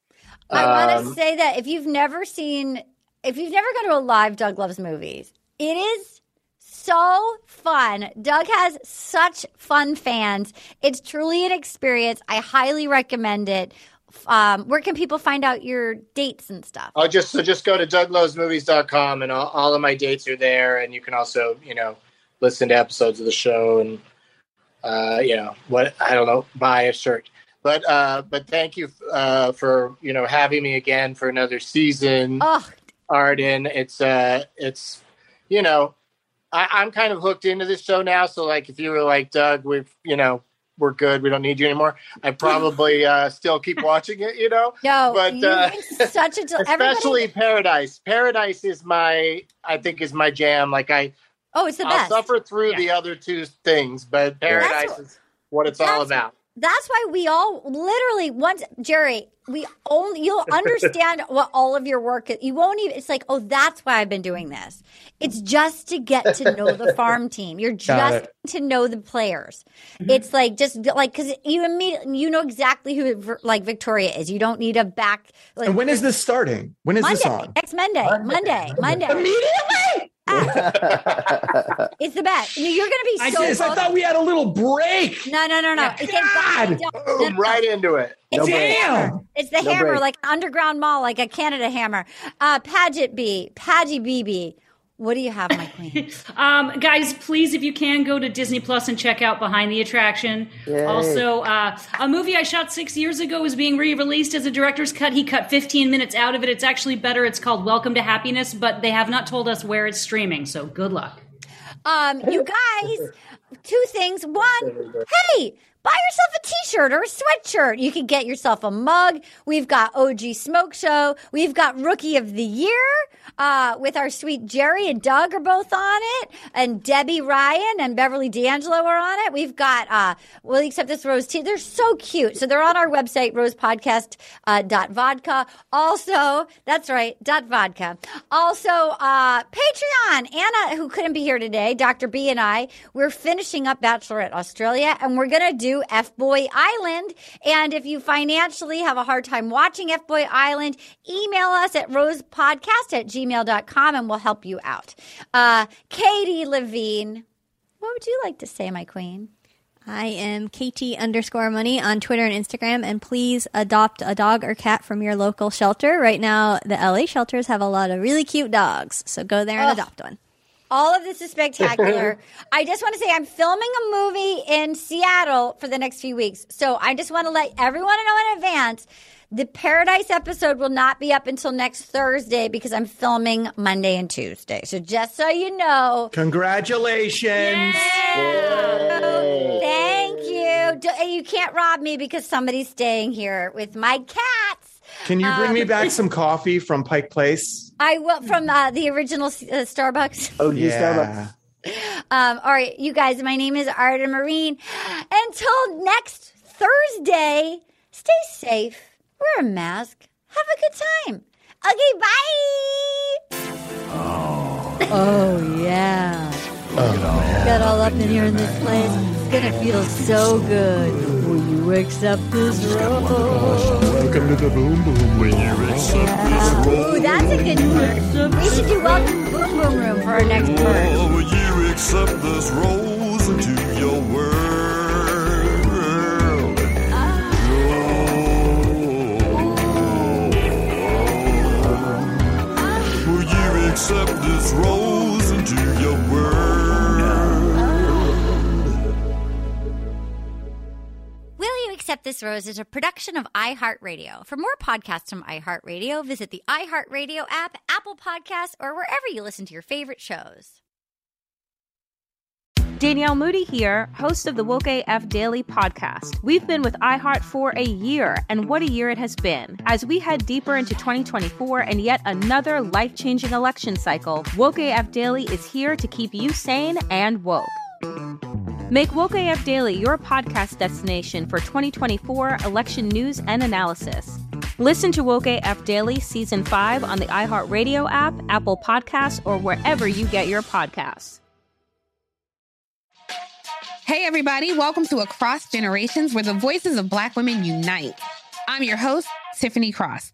I want to Um, say that if you've never seen, if you've never gone to a live Doug Loves movies, it is so fun. Doug has such fun fans. It's truly an experience. I highly recommend it. Um, where can people find out your dates and stuff? I'll just so just go to douglovesmovies.com and all, all of my dates are there, and you can also you know listen to episodes of the show and uh, you know what I don't know buy a shirt. But uh, but thank you uh, for you know having me again for another season, oh. Arden. It's uh it's you know I, I'm kind of hooked into this show now. So like if you were like Doug, we've you know we're good. We don't need you anymore. I probably uh, still keep watching it, you know. No, but uh, such a del- especially everybody- Paradise. Paradise is my, I think, is my jam. Like I, Oh, it's the I'll best. suffer through the other two things, but Paradise That's- is what it's all about. That's why we all literally once Jerry, we only you'll understand what all of your work is. You won't even it's like, oh, that's why I've been doing this. It's just to get to know the farm team. You're just to know the players. Mm-hmm. It's like just like because you immediately you know exactly who like Victoria is. You don't need a back. Like, and when is this starting? When is Monday, this on? next Monday, Monday, Monday. Immediately. It's the best. You're going to be I, so. just, I thought we had a little break. No, no, no, no. It's God. Boom, right into it. It's the break. hammer. It's the No hammer, break. like underground mall, like a Canada hammer. Uh, Paget B, Padgy BB. What do you have, my queen? Um, guys, please, if you can, go to Disney Plus and check out Behind the Attraction. Yay. Also, uh, a movie I shot six years ago is being re-released as a director's cut. He cut 15 minutes out of it. It's actually better. It's called Welcome to Happiness, but they have not told us where it's streaming. So good luck. Um, you guys, two things. One, hey, buy yourself a t-shirt or a sweatshirt. You can get yourself a mug. We've got OG Smoke Show. We've got Rookie of the Year uh, with our sweet Jerry and Doug are both on it, and Debby Ryan and Beverly D'Angelo are on it. We've got uh, Will You Accept This Rose Tea? They're so cute. So they're on our website, rosepodcast uh. Also, that's right, dot vodka. Also, uh, Patreon. Anna, who couldn't be here today, Dr. B and I, we're finishing up Bachelorette Australia, and we're gonna do F Boy Island. And if you financially have a hard time watching F Boy Island, email us at rosepodcast at gmail.com and we'll help you out. Uh, Katie Levine, what would you like to say, my queen? I am KT underscore money on Twitter and Instagram, and please adopt a dog or cat from your local shelter. Right now, the LA shelters have a lot of really cute dogs, so go there and Ugh. adopt one. All of this is spectacular. I just want to say I'm filming a movie in Seattle for the next few weeks. So I just want to let everyone know in advance the Paradise episode will not be up until next Thursday because I'm filming Monday and Tuesday. So just so you know, Congratulations. thank you. You can't rob me because somebody's staying here with my cats. Can you bring me Um, back some coffee from Pike Place? I will from uh, the original uh, Starbucks. Oh, yeah. Um, all right, you guys, my name is Arden Myrin. Until next Thursday, stay safe, wear a mask, have a good time. Okay, bye. Oh, yeah. Got all up in here in this place. It's gonna feel so good. Will you accept this rose? Welcome to the boom boom. When you accept Ooh, that's a good one. We should do Welcome Boom Boom Room for our next verse. Oh, Will you accept this rose into your world? Oh. Will you accept this rose into your world? Accept This Rose is a production of iHeartRadio. For more podcasts from iHeartRadio, visit the iHeartRadio app, Apple Podcasts, or wherever you listen to your favorite shows. Danielle Moody here, host of the Woke AF Daily podcast. We've been with iHeart for a year, and what a year it has been. As we head deeper into 2024 and yet another life changing election cycle, Woke AF Daily is here to keep you sane and woke. Make Woke AF Daily your podcast destination for 2024 election news and analysis. Listen to Woke AF Daily Season 5 on the iHeartRadio app, Apple Podcasts, or wherever you get your podcasts. Hey, everybody, welcome to Across Generations, where the voices of Black women unite. I'm your host, Tiffany Cross.